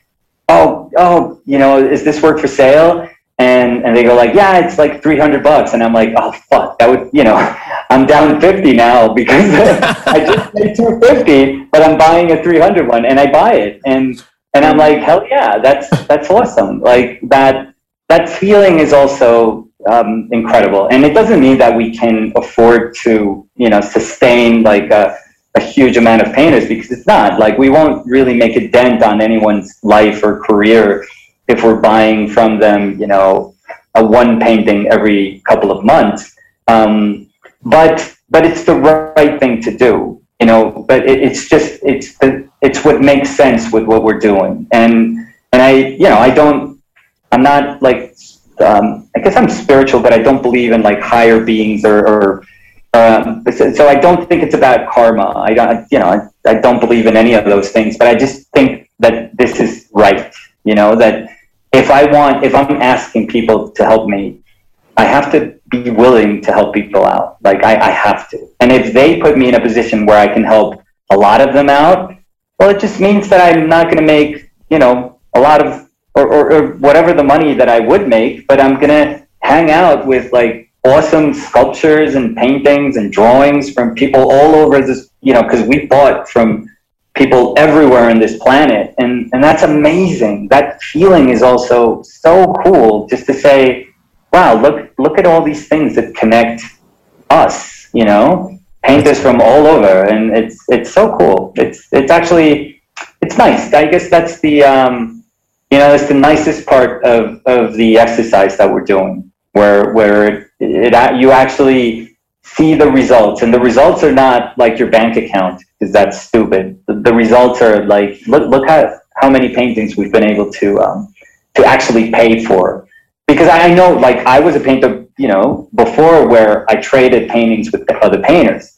oh, oh, you know, is this work for sale? And, and they go like, yeah, it's like 300 bucks. And I'm like, oh, fuck, that would, you know, I'm down 50 now because I just paid 250, but I'm buying a 300 one and I buy it. And, and I'm like, hell yeah, that's, that's awesome. Like that, that feeling is also um, incredible. And it doesn't mean that we can afford to, you know, sustain like a, a huge amount of painters because it's not like we won't really make a dent on anyone's life or career if we're buying from them, you know, a one painting every couple of months. Um, but but it's the right thing to do, you know. But it, it's just it's the, it's what makes sense with what we're doing. And and I you know I don't I'm not like um, I guess I'm spiritual, but I don't believe in like higher beings or, or um, so I don't think it's about karma. I don't, you know, I, I don't believe in any of those things. But I just think that this is right. You know that if I want, if I'm asking people to help me, I have to be willing to help people out. Like I, I have to. And if they put me in a position where I can help a lot of them out, well, it just means that I'm not going to make, you know, a lot of, or, or, or whatever the money that I would make, but I'm to hang out with like awesome sculptures and paintings and drawings from people all over this, you know, because we bought from people everywhere on this planet. And, and that's amazing. That feeling is also so cool just to say, wow, look, look at all these things that connect us, you know, painters from all over. And it's, it's so cool. It's, it's actually, it's nice. I guess that's the, um, you know, it's the nicest part of, of the exercise that we're doing where, where it, it, you actually see the results and the results are not like your bank account because that's stupid. The, the, results are like, look, look at how many paintings we've been able to, um, to actually pay for because I know, like, I was a painter, you know, before where I traded paintings with other painters,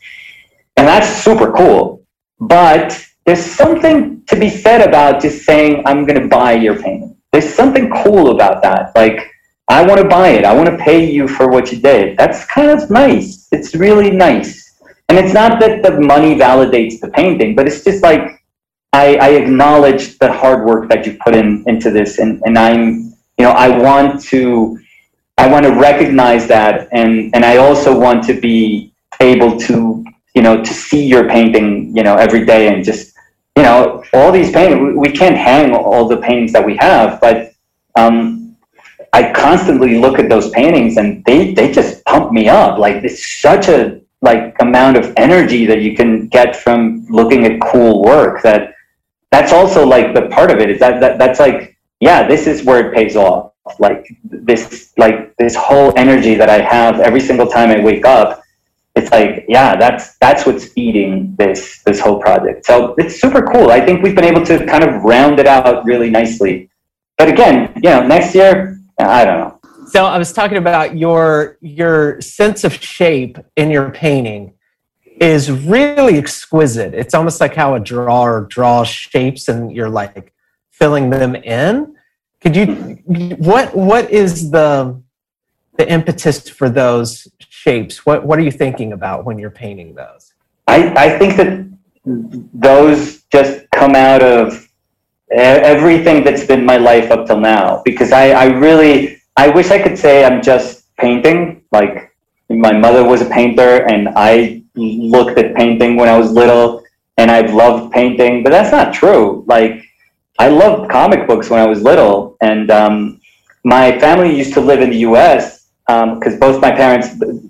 and that's super cool. But there's something to be said about just saying, "I'm going to buy your painting." There's something cool about that. Like, I want to buy it. I want to pay you for what you did. That's kind of nice. It's really nice. And it's not that the money validates the painting, but it's just like I, I acknowledge the hard work that you put in into this, and, and I'm you know, I want to, I want to recognize that, and and I also want to be able to, you know, to see your painting, you know, every day, and just, you know, all these paintings. We can't hang all the paintings that we have, but um, I constantly look at those paintings, and they they just pump me up. Like it's such a like amount of energy that you can get from looking at cool work that that's also like the part of it is that, that that's like yeah, this is where it pays off. Like this, like this whole energy that I have every single time I wake up, it's like, yeah, that's that's what's feeding this this whole project. So it's super cool. I think we've been able to kind of round it out really nicely. But again, you know, next year, I don't know. So I was talking about your your sense of shape in your painting is really exquisite. It's almost like how a drawer draws shapes and you're like filling them in. Could you what what is the the impetus for those shapes? What what are you thinking about when you're painting those? I, I think that those just come out of everything that's been my life up till now because I, I really I wish I could say I'm just painting like my mother was a painter and I looked at painting when I was little and I've loved painting but that's not true like I loved comic books when I was little, and um, my family used to live in the U.S. because um, both my parents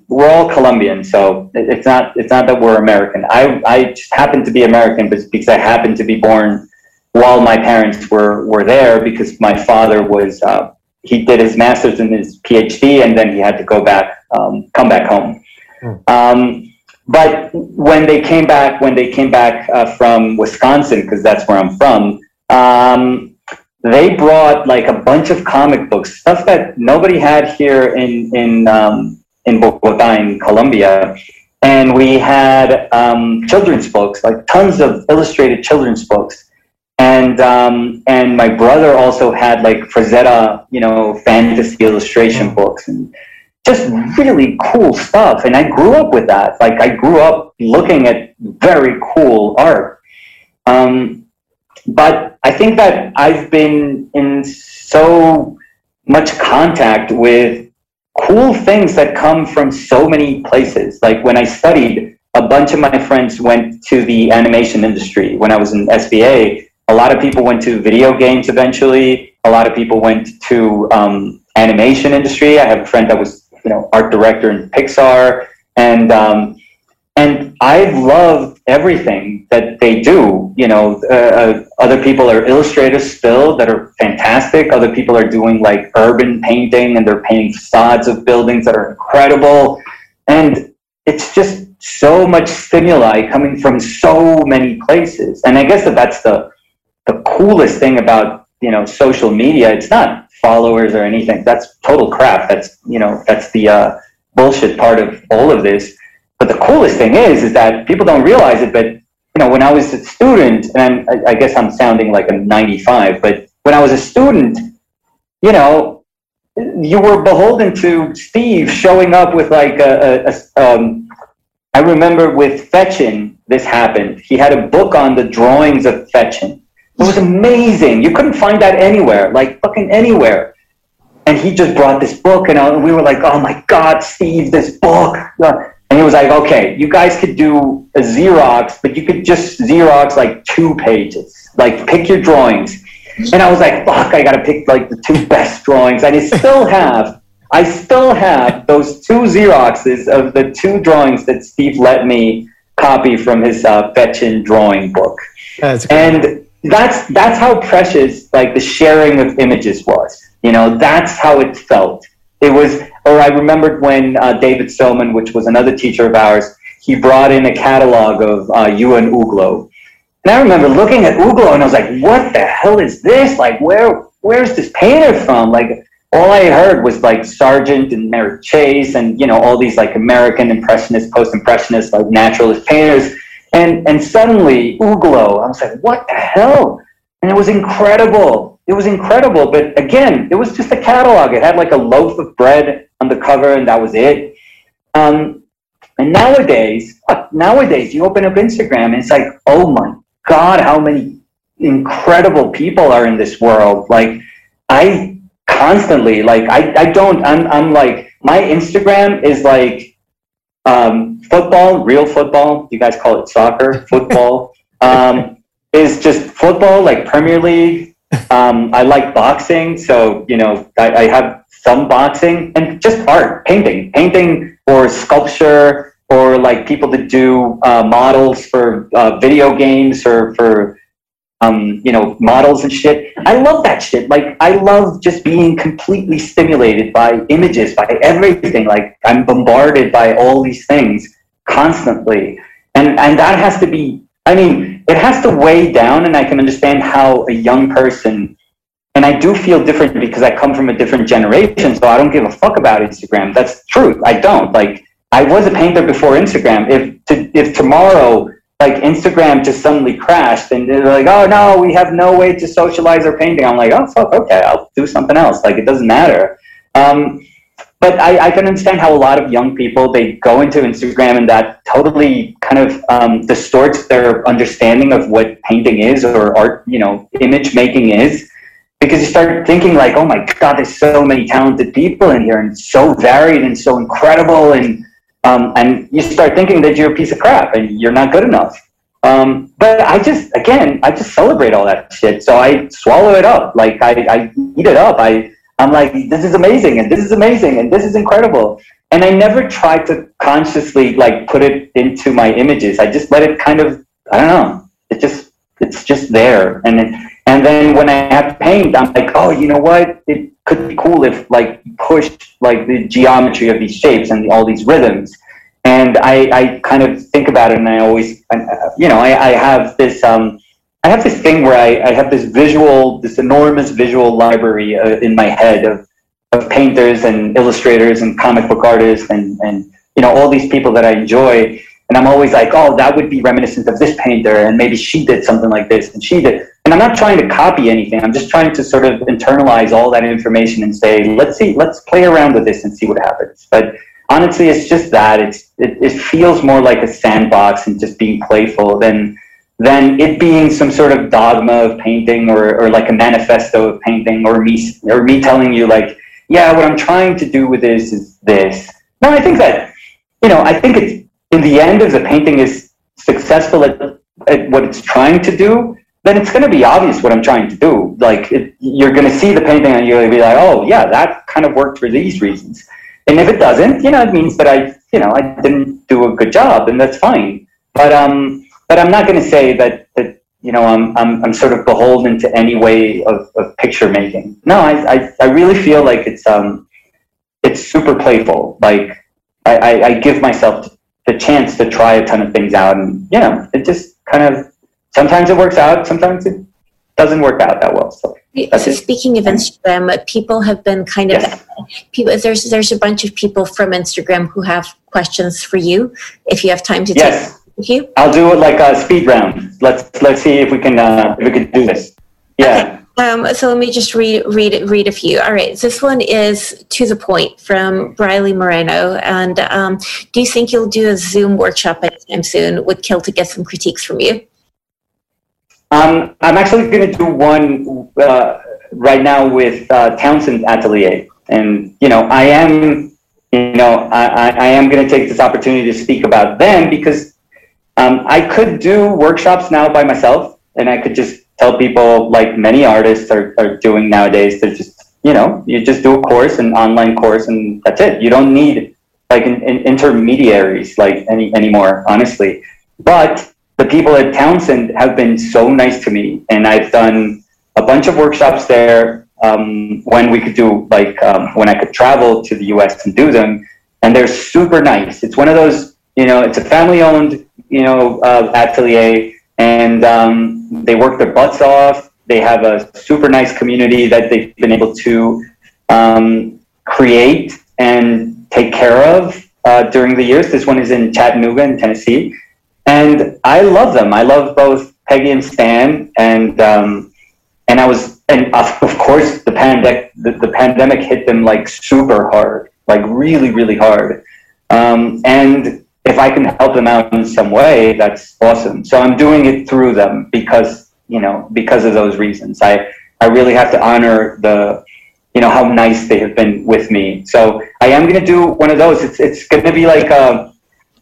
we're all Colombian, so it's not it's not that we're American. I I just happened to be American but because I happened to be born while my parents were were there because my father was uh, he did his master's and his PhD, and then he had to go back um, come back home. Mm. but when they came back, when they came back uh, from Wisconsin, because that's where I'm from, um, they brought like a bunch of comic books, stuff that nobody had here in in um, in Bogota, in Colombia, and we had um, children's books, like tons of illustrated children's books, and um, and my brother also had like Frazetta, you know, fantasy illustration mm. books and just really cool stuff. And I grew up with that. Like I grew up looking at very cool art. Um, but I think that I've been in so much contact with cool things that come from so many places. Like when I studied, a bunch of my friends went to the animation industry. When I was in SVA, a lot of people went to video games eventually. A lot of people went to um, animation industry. I have a friend that was, you know, art director in Pixar, and um, and I love everything that they do. You know, uh, uh, other people are illustrators still that are fantastic. Other people are doing like urban painting and they're painting facades of buildings that are incredible. And it's just so much stimuli coming from so many places. And I guess that that's the the coolest thing about you know social media. It's not followers or anything. That's total crap. That's you know that's the uh, bullshit part of all of this but the coolest thing is, is that people don't realize it, but you know, when I was a student, and I, I guess I'm sounding like a 95, but when I was a student, you know, you were beholden to Steve showing up with like a, a, a um, I remember with Fechin, this happened. He had a book on the drawings of Fechin. It was amazing. You couldn't find that anywhere, like fucking anywhere. And he just brought this book, and we were like, "Oh my god, Steve, this book!" And he was like, "Okay, you guys could do a Xerox, but you could just Xerox like two pages. Like, pick your drawings." And I was like, "Fuck, I gotta pick like the two best drawings." And I still have I still have those two Xeroxes of the two drawings that Steve let me copy from his uh, Fechin drawing book. That's and that's that's how precious like the sharing of images was. You know, that's how it felt. It was, or I remembered when uh, David Soman, which was another teacher of ours, he brought in a catalog of uh, Euan Uglow. And I remember looking at Uglow and I was like, what the hell is this? Like, where where's this painter from? Like, all I heard was like Sargent and Merritt Chase and you know all these like American impressionist, post-impressionist, like naturalist painters, and and suddenly Uglow, I was like, what the hell? And it was incredible. It was incredible. But again, it was just a catalog. It had like a loaf of bread on the cover, and that was it. Um, and nowadays, nowadays, you open up Instagram, and it's like, oh my god, how many incredible people are in this world? Like, I constantly. Like I, I don't. I'm, I'm like my Instagram is like um, football, real football. You guys call it soccer, football. um, is just football, like Premier League. Um, I like boxing, so you know I, I have some boxing and just art, painting, painting or sculpture or like people that do uh, models for uh, video games or for um, you know, models and shit. I love that shit. Like, I love just being completely stimulated by images, by everything. Like, I'm bombarded by all these things constantly. And, and that has to be, I mean, it has to weigh down, and I can understand how a young person, and I do feel different because I come from a different generation, so I don't give a fuck about Instagram. That's true. I don't. Like, I was a painter before Instagram. If, to, if tomorrow, like Instagram just suddenly crashed and they're like, oh no, we have no way to socialize our painting. I'm like, oh fuck, okay, I'll do something else. Like it doesn't matter. Um, but I, I, can understand how a lot of young people they go into Instagram and that totally kind of um, distorts their understanding of what painting is or art, you know, image making is. Because you start thinking like, oh my god, there's so many talented people in here and so varied and so incredible and um, and you start thinking that you're a piece of crap and you're not good enough. Um, but I just, again, I just celebrate all that shit. So I swallow it up. Like I, I eat it up. I, I'm like, this is amazing and this is amazing and this is incredible. And I never try to consciously like put it into my images. I just let it kind of, I don't know. It just, it's just there. And it, and then when I have paint, I'm like, oh, you know what? It could be cool if like pushed like the geometry of these shapes and all these rhythms. And I, I kind of think about it, and I always, you know, I, I have this, um, I have this thing where I, I have this visual, this enormous visual library uh, in my head of, of painters and illustrators and comic book artists and, and you know all these people that I enjoy. And I'm always like, oh, that would be reminiscent of this painter, and maybe she did something like this, and she did. And I'm not trying to copy anything. I'm just trying to sort of internalize all that information and say, let's see, let's play around with this and see what happens. But honestly, it's just that. It's it, it feels more like a sandbox and just being playful than than it being some sort of dogma of painting or, or like a manifesto of painting or me or me telling you like, yeah, what I'm trying to do with this is this. No, I think that you know, I think it's in the end, if the painting is successful at, at what it's trying to do, then it's going to be obvious what I'm trying to do. Like it, you're going to see the painting and you're going to be like, oh yeah, that kind of worked for these reasons. And if it doesn't, you know, it means that I, you know, I didn't do a good job, and that's fine. But um, but I'm not going to say that that you know I'm I'm I'm sort of beholden to any way of, of picture making. No, I, I I really feel like it's um it's super playful. Like I, I, I give myself the chance to try a ton of things out, and you know, it just kind of sometimes it works out, sometimes it doesn't work out that well. So, so speaking of Instagram, people have been kind of yes. people. There's there's a bunch of people from Instagram who have questions for you. If you have time to yes. take you. I'll do it like a speed round. Let's let's see if we can uh, if we can do this. Yeah. Okay. Um, so let me just read read read a few. All right, this one is to the point from Riley Moreno. And um, do you think you'll do a Zoom workshop anytime soon? Would kill to get some critiques from you. Um, I'm actually going to do one uh, right now with uh, Townsend Atelier, and you know, I am, you know, I, I am going to take this opportunity to speak about them because um, I could do workshops now by myself, and I could just tell people, like many artists are, are doing nowadays, to just, you know, you just do a course, an online course, and that's it. You don't need like an, an intermediaries like any anymore, honestly. But the people at Townsend have been so nice to me, and I've done a bunch of workshops there um, when we could do like um, when I could travel to the U.S. and do them, and they're super nice. It's one of those, you know, it's a family-owned, you know, uh, atelier, and um, they work their butts off. They have a super nice community that they've been able to um, create and take care of uh, during the years. This one is in Chattanooga, in Tennessee and I love them. I love both Peggy and Stan, and um, and I was, and of course, the pandemic the, the pandemic hit them like super hard, like really, really hard. Um, and if I can help them out in some way, that's awesome. So I'm doing it through them because you know because of those reasons. I I really have to honor the you know how nice they have been with me. So I am going to do one of those. It's it's going to be like a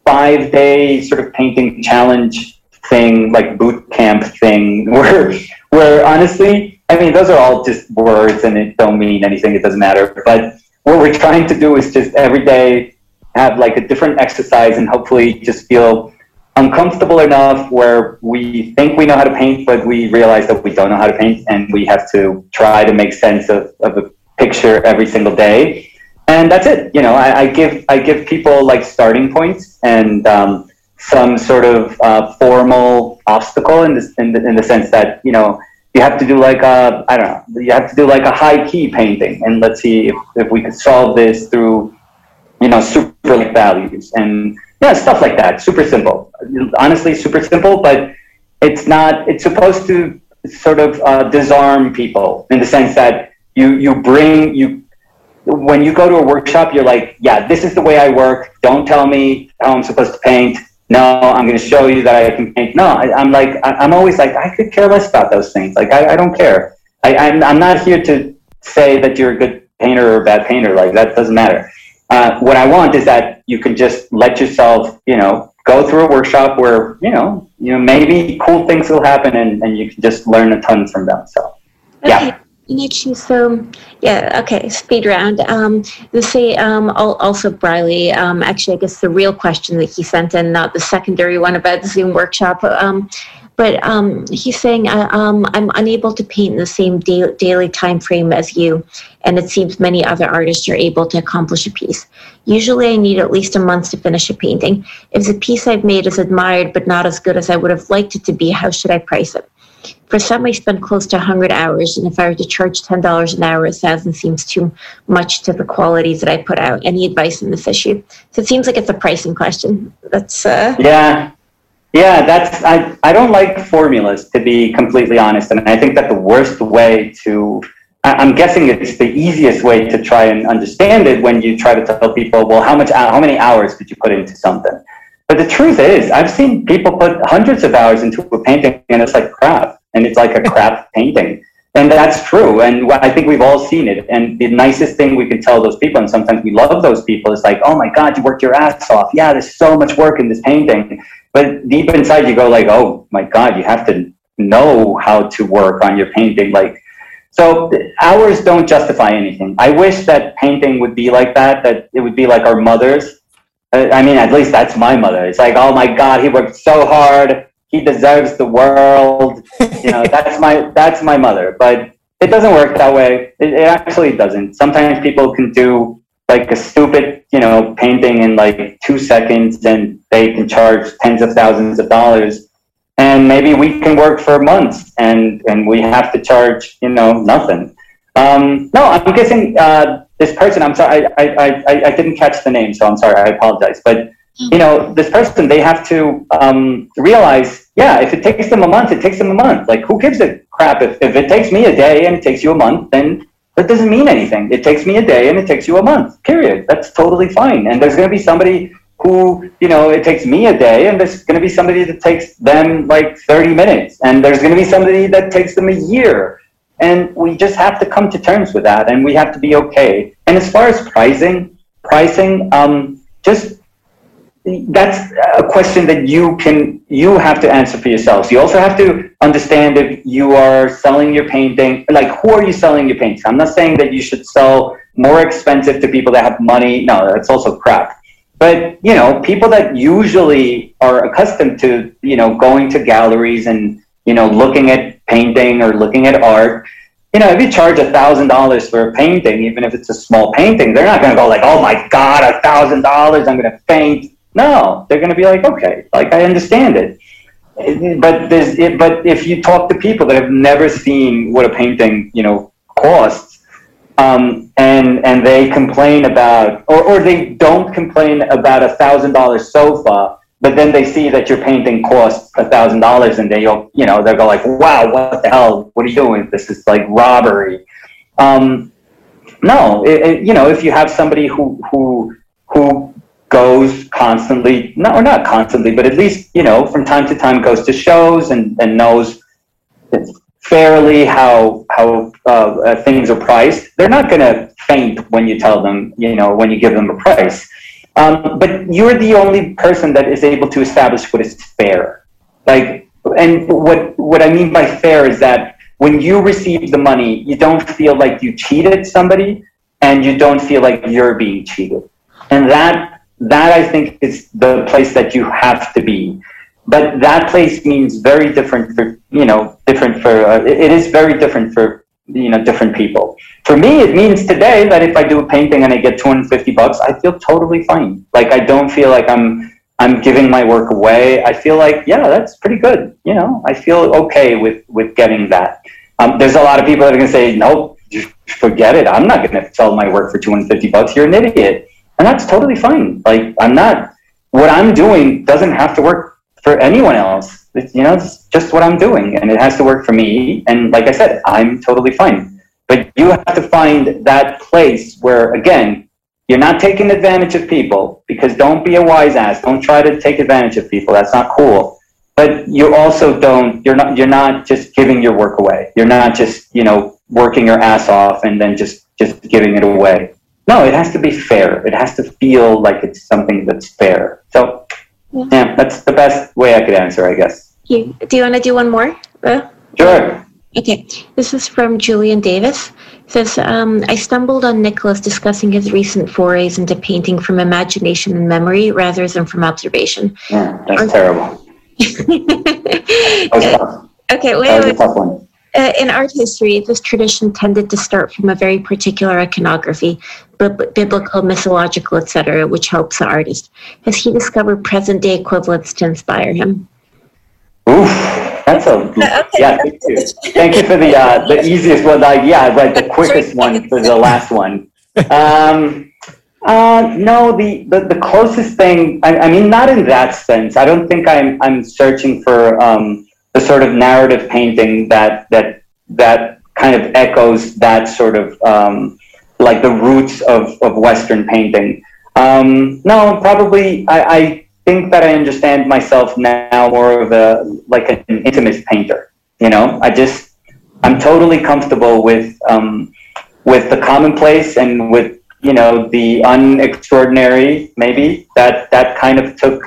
five day sort of painting challenge thing, like boot camp thing, where where honestly, I mean, those are all just words and it don't mean anything. It doesn't matter. But what we're trying to do is just every day have like a different exercise and hopefully just feel uncomfortable enough where we think we know how to paint, but we realize that we don't know how to paint and we have to try to make sense of, of a picture every single day and that's it. You know, I, I give I give people like starting points and um, some sort of uh, formal obstacle in this in the, in the sense that you know you have to do like a I don't know you have to do like a high key painting and let's see if, if we could solve this through you know super values and yeah stuff like that super simple honestly super simple but it's not it's supposed to sort of uh, disarm people in the sense that you you bring you when you go to a workshop, you're like, yeah, this is the way I work. Don't tell me how I'm supposed to paint. No, I'm going to show you that I can paint. No, I, am like, I, am always like, I could care less about those things. Like, I, I don't care. I, I'm, I'm not here to say that you're a good painter or a bad painter. Like, that doesn't matter. Uh, what I want is that you can just let yourself, you know, go through a workshop where, you know, you know, maybe cool things will happen and, and you can just learn a ton from them. So, yeah. Okay. Nietzsche, so yeah, okay, speed round. Um, the say um, also Briley. Um, actually, I guess the real question that he sent in, not the secondary one about the Zoom workshop. Um, but um, he's saying uh, um, I'm unable to paint in the same da- daily time frame as you, and it seems many other artists are able to accomplish a piece. Usually, I need at least a month to finish a painting. If the piece I've made is admired but not as good as I would have liked it to be, how should I price it? For some, I spend close to 100 hours, and if I were to charge $10 an hour, a thousand seems too much to the qualities that I put out. Any advice on this issue? So it seems like it's a pricing question. That's uh... yeah, yeah. That's I. I don't like formulas to be completely honest, and I think that the worst way to I'm guessing it's the easiest way to try and understand it when you try to tell people, well, how much, how many hours did you put into something? But the truth is, I've seen people put hundreds of hours into a painting and it's like crap. And it's like a crap painting. And that's true. And I think we've all seen it. And the nicest thing we can tell those people, and sometimes we love those people, is like, oh my God, you worked your ass off. Yeah, there's so much work in this painting. But deep inside, you go like, oh my God, you have to know how to work on your painting. Like, so hours don't justify anything. I wish that painting would be like that, that it would be like our mothers uh, I mean, at least that's my mother. It's like, oh my God, he worked so hard. He deserves the world. You know, that's my that's my mother. But it doesn't work that way. It, it actually doesn't. Sometimes people can do like a stupid, you know, painting in like two seconds, and they can charge tens of thousands of dollars. And maybe we can work for months, and and we have to charge, you know, nothing. Um, no, I'm guessing uh, this person, I'm sorry, I, I, I, I, didn't catch the name, so I'm sorry, I apologize. But, you know, this person, they have to um, realize, yeah, if it takes them a month, it takes them a month. Like, who gives a crap? If, if it takes me a day and it takes you a month, then that doesn't mean anything. It takes me a day and it takes you a month, period. That's totally fine. And there's going to be somebody who, you know, it takes me a day and there's going to be somebody that takes them like 30 minutes. And there's going to be somebody that takes them a year. And we just have to come to terms with that and we have to be okay. And as far as pricing, pricing, um, just that's a question that you can you have to answer for yourselves. You also have to understand if you are selling your painting, like who are you selling your paintings? I'm not saying that you should sell more expensive to people that have money. No, that's also crap. But you know, people that usually are accustomed to you know going to galleries and you know looking at painting or looking at art, you know, if you charge a thousand dollars for a painting, even if it's a small painting, they're not going to go like, "Oh my God, a thousand dollars! I'm going to faint." No, they're going to be like, "Okay, like I understand it." But there's, but if you talk to people that have never seen what a painting, you know, costs, um, and and they complain about, or, or they don't complain about a thousand dollar sofa, but then they see that your painting costs a thousand dollars, and they you know they go like, wow, what the hell? What are you doing? This is like robbery. Um, no, it, it, you know, if you have somebody who who who goes constantly, no, or not constantly, but at least you know from time to time goes to shows and and knows fairly how how uh, uh, things are priced, they're not going to faint when you tell them, you know, when you give them a price. Um, but you're the only person that is able to establish what is fair. Like, and what what I mean by fair is that when you receive the money, you don't feel like you cheated somebody, and you don't feel like you're being cheated. And that that I think is the place that you have to be. But that place means very different for you know different for uh, it, is very different for you know different people. For me it means today that if i do a painting and i get 250 bucks i feel totally fine. Like i don't feel like i'm i'm giving my work away. I feel like yeah that's pretty good you know? I feel okay with with getting that. Um, there's a lot of people that are going to say no forget it. I'm not going to sell my work for 250 bucks. You're an idiot and that's totally fine like i'm not what i'm doing doesn't have to work for anyone else. It's, you know, it's just what I'm doing, and it has to work for me. And like I said, I'm totally fine. But you have to find that place where, again, you're not taking advantage of people because don't be a wise ass. Don't try to take advantage of people. That's not cool. But you also don't. You're not. You're not just giving your work away. You're not just you know working your ass off and then just just giving it away. No, it has to be fair. It has to feel like it's something that's fair. So yeah. yeah, that's the best way I could answer, I guess. You, do you want to do one more? Uh? Sure. Okay, this is from Julian Davis. It says, um, I stumbled on Nicholas discussing his recent forays into painting from imagination and memory rather than from observation. Yeah, that's Are, terrible. that was tough. Okay, wait, that was a tough one. Uh, in art history, this tradition tended to start from a very particular iconography, biblical, mythological, etc., which helps the artist. Has he discovered present day equivalents to inspire him? Oof, that's a okay. yeah. Thank you. Thank you for the uh, the easiest one. Like yeah, but the quickest one for the last one. Um, uh, no, the, the, the closest thing. I, I, mean, not in that sense. I don't think I'm I'm searching for um, the sort of narrative painting that that that kind of echoes that sort of um, like the roots of, of Western painting. Um, no, probably I, I, think that I understand myself now more of a like an intimate painter. You know, I just I'm totally comfortable with um, with the commonplace and with you know the unextraordinary. Maybe that that kind of took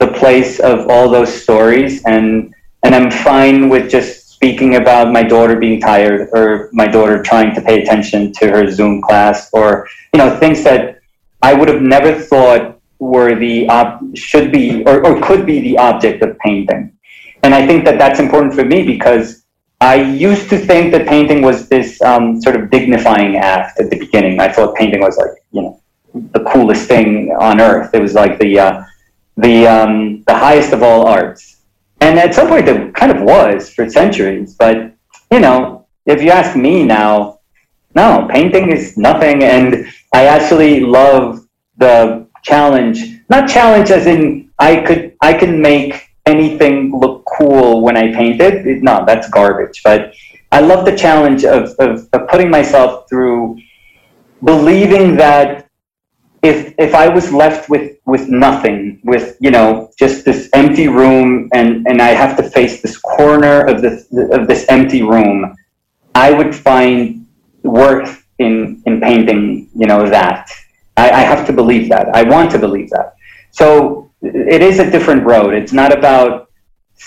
the place of all those stories and and I'm fine with just speaking about my daughter being tired or my daughter trying to pay attention to her Zoom class or you know things that I would have never thought were the op- should be or, or could be the object of painting. And I think that that's important for me because I used to think that painting was this um, sort of dignifying act at the beginning. I thought painting was like you know the coolest thing on earth. It was like the uh, the um, the highest of all arts and at some point, it kind of was for centuries. But, you know, if you ask me now, no, painting is nothing. And I actually love the challenge, not challenge as in I could, I can make anything look cool when I paint it. No, that's garbage. But I love the challenge of, of, of putting myself through believing that if if I was left with with nothing, with you know just this empty room, and and I have to face this corner of this of this empty room, I would find worth in in painting. You know that I, I have to believe that. I want to believe that. So it is a different road. It's not about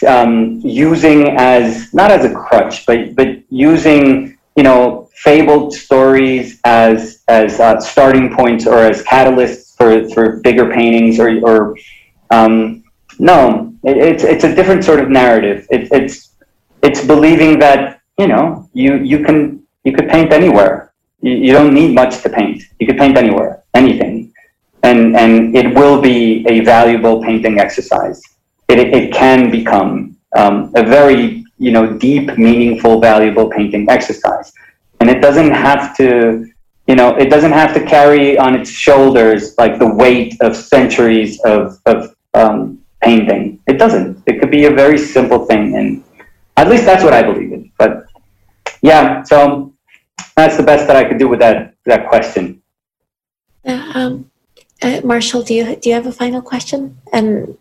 um, using as not as a crutch, but but using you know fabled stories as as uh, starting points or as catalysts for for bigger paintings or or um, no, it, it's it's a different sort of narrative. It, it's it's believing that you know you you can you could paint anywhere. You, you don't need much to paint. You could paint anywhere, anything, and and it will be a valuable painting exercise. It it can become um, a very you know deep, meaningful, valuable painting exercise and it doesn't have to you know it doesn't have to carry on its shoulders like the weight of centuries of, of um, painting it doesn't it could be a very simple thing and at least that's what i believe in but yeah so that's the best that i could do with that that question uh, um, uh, marshall do you do you have a final question and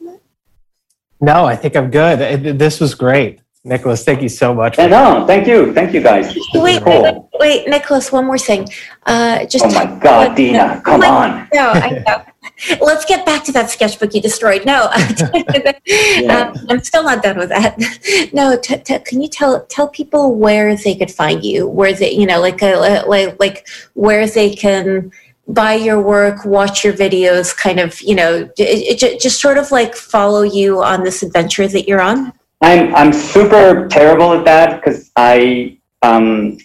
no i think i'm good it, this was great Nicholas, thank you so much. Yeah, no, thank you. Thank you, guys. Wait, cool. Wait, Nicholas, one more thing. Uh, just oh my God, Dina, come oh on. No, I know. Let's get back to that sketchbook you destroyed. No, yeah. um, I'm still not done with that. No, t- t- can you tell tell people where they could find you? Where they, you know, like a, uh, like like where they can buy your work, watch your videos, kind of, you know, it, it, just sort of like follow you on this adventure that you're on. I'm I'm super terrible at that because I um,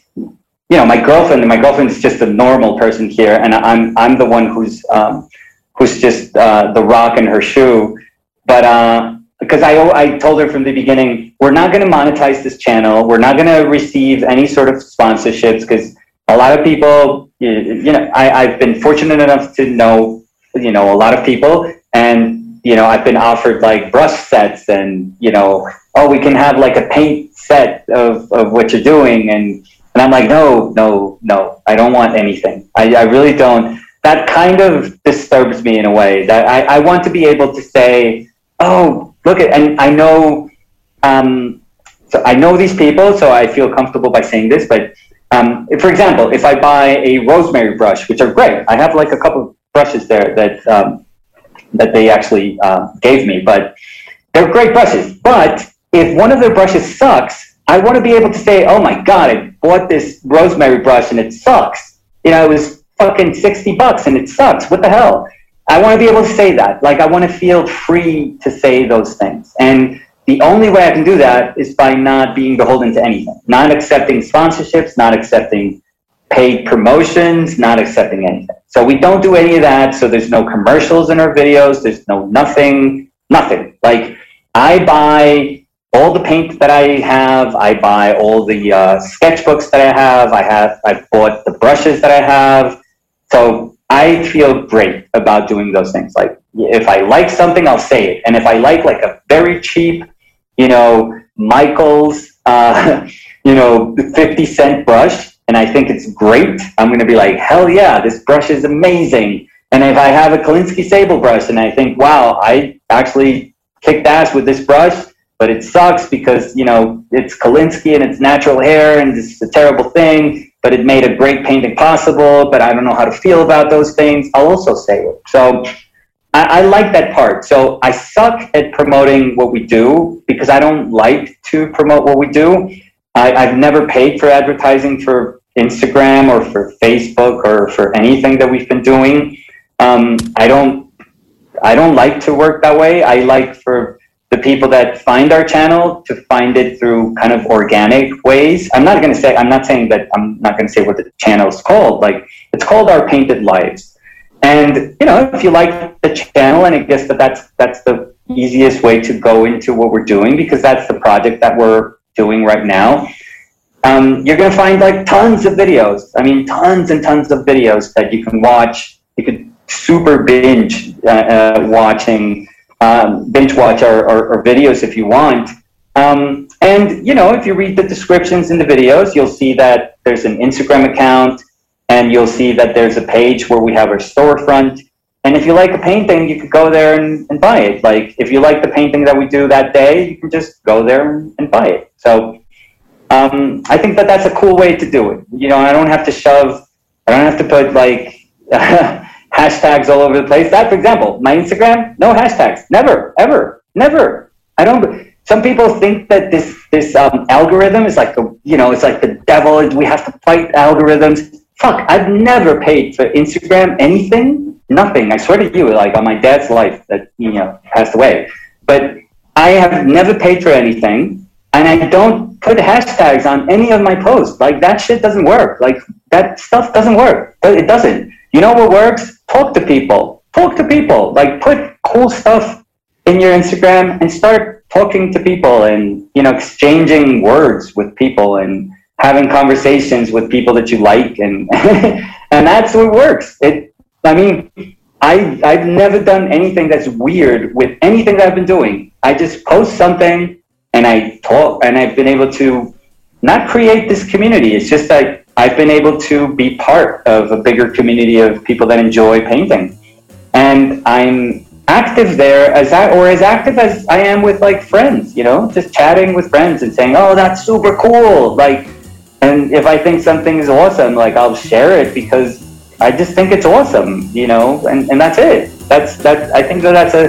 you know my girlfriend my girlfriend is just a normal person here and I'm I'm the one who's um, who's just uh, the rock in her shoe. But uh, because I I told her from the beginning we're not going to monetize this channel. We're not going to receive any sort of sponsorships because a lot of people you, you know I, I've been fortunate enough to know you know a lot of people. And you know, I've been offered like brush sets and, you know, oh, we can have like a paint set of, of what you're doing. And, and I'm like, no, no, no, I don't want anything. I, I really don't. That kind of disturbs me in a way that I, I want to be able to say, oh, look at, and I know, um, so I know these people, so I feel comfortable by saying this, but um, for example, if I buy a rosemary brush, which are great, I have like a couple of brushes there that um, that they actually uh, gave me. But they're great brushes. But if one of their brushes sucks, I want to be able to say, "Oh my god, I bought this rosemary brush and it sucks." You know, it was fucking sixty bucks and it sucks. What the hell? I want to be able to say that. Like, I want to feel free to say those things. And the only way I can do that is by not being beholden to anything, not accepting sponsorships, not accepting paid promotions, not accepting anything. So we don't do any of that. So there's no commercials in our videos. There's no nothing, nothing. Like I buy all the paint that I have. I buy all the uh, sketchbooks that I have. I have. I bought the brushes that I have. So I feel great about doing those things. Like if I like something, I'll say it. And if I like like a very cheap, you know, Michaels, uh, you know, fifty cent brush, and I think it's great, I'm going to be like, hell yeah, this brush is amazing. And if I have a Kolinsky sable brush and I think, wow, I actually kicked ass with this brush, but it sucks because, you know, it's Kolinsky and it's natural hair and it's a terrible thing, but it made a great painting possible, but I don't know how to feel about those things, I'll also say it. So I, I like that part. So I suck at promoting what we do because I don't like to promote what we do. I, I've never paid for advertising for Instagram or for Facebook or for anything that we've been doing. Um, I don't I don't like to work that way. I like for the people that find our channel to find it through kind of organic ways. I'm not going to say I'm not saying that I'm not going to say what the channel is called. Like it's called Our Painted Lives. And you know, if you like the channel, and I guess that that's that's the easiest way to go into what we're doing because that's the project that we're doing right now um, you're going to find like tons of videos. I mean, tons and tons of videos that you can watch. You could super binge uh, uh, watching um, binge watch our, our, our, videos if you want. Um, and you know, if you read the descriptions in the videos, you'll see that there's an Instagram account, and you'll see that there's a page where we have our storefront. And if you like a painting, you could go there and, and buy it. Like if you like the painting that we do that day, you can just go there and buy it. So um, I think that that's a cool way to do it. You know, I don't have to shove, I don't have to put like hashtags all over the place. That, for example, my Instagram, no hashtags, never, ever, never. I don't. Some people think that this this um, algorithm is like the you know it's like the devil. We have to fight algorithms. Fuck, I've never paid for Instagram anything, nothing. I swear to you, like on my dad's life that you know passed away, but I have never paid for anything and I don't put hashtags on any of my posts. Like that shit doesn't work. Like that stuff doesn't work. It doesn't. You know what works? Talk to people. Talk to people. Like put cool stuff in your Instagram and start talking to people and you know exchanging words with people and having conversations with people that you like and and that's what works. It. I mean. I, I've never done anything that's weird with anything that I've been doing. I just post something and I talk, and I've been able to not create this community. It's just that I've been able to be part of a bigger community of people that enjoy painting, and I'm active there as that, or as active as I am with like friends. You know, just chatting with friends and saying, "Oh, that's super cool!" Like, and if I think something is awesome, like I'll share it because I just think it's awesome. You know, and and that's it. That's that. I think that that's a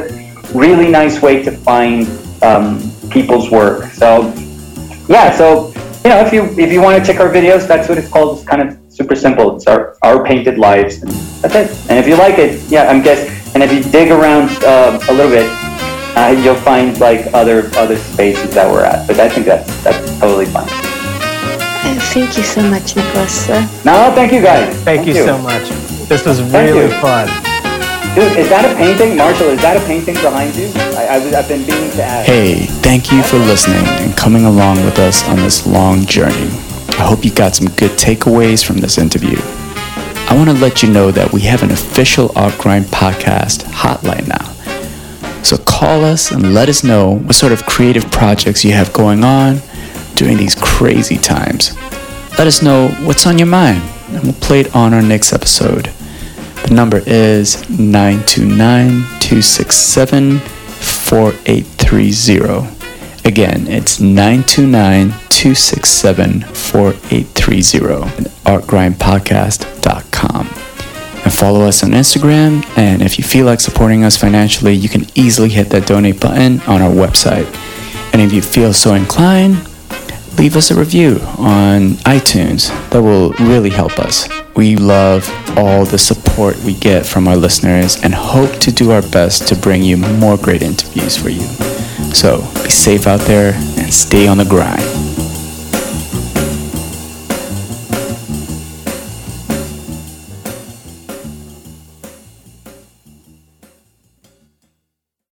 really nice way to find. Um, people's work. So yeah, so you know, if you if you want to check our videos, that's what it's called. It's kind of super simple. It's our our painted lives, and that's it. And if you like it, yeah, I'm guess. And if you dig around uh, a little bit, uh, you'll find like other other spaces that we're at. But I think that's that's totally fine. Thank you so much, Nicholas. No, thank you guys. Thank, thank you, you, so much. This was really fun. Dude, is that a painting? Marshall, is that a painting behind you? I, have been being to ask. Hey, thank you for listening and coming along with us on this long journey. I hope you got some good takeaways from this interview. I want to let you know that we have an official Art Grind podcast hotline now. So call us and let us know what sort of creative projects you have going on during these crazy times. Let us know what's on your mind, and we'll play it on our next episode. The number is 929 267 4830. Again, it's 929 267 4830 at artgrindpodcast.com. And follow us on Instagram. And if you feel like supporting us financially, you can easily hit that donate button on our website. And if you feel so inclined, leave us a review on iTunes. That will really help us. We love all the support we get from our listeners and hope to do our best to bring you more great interviews for you. So be safe out there and stay on the grind.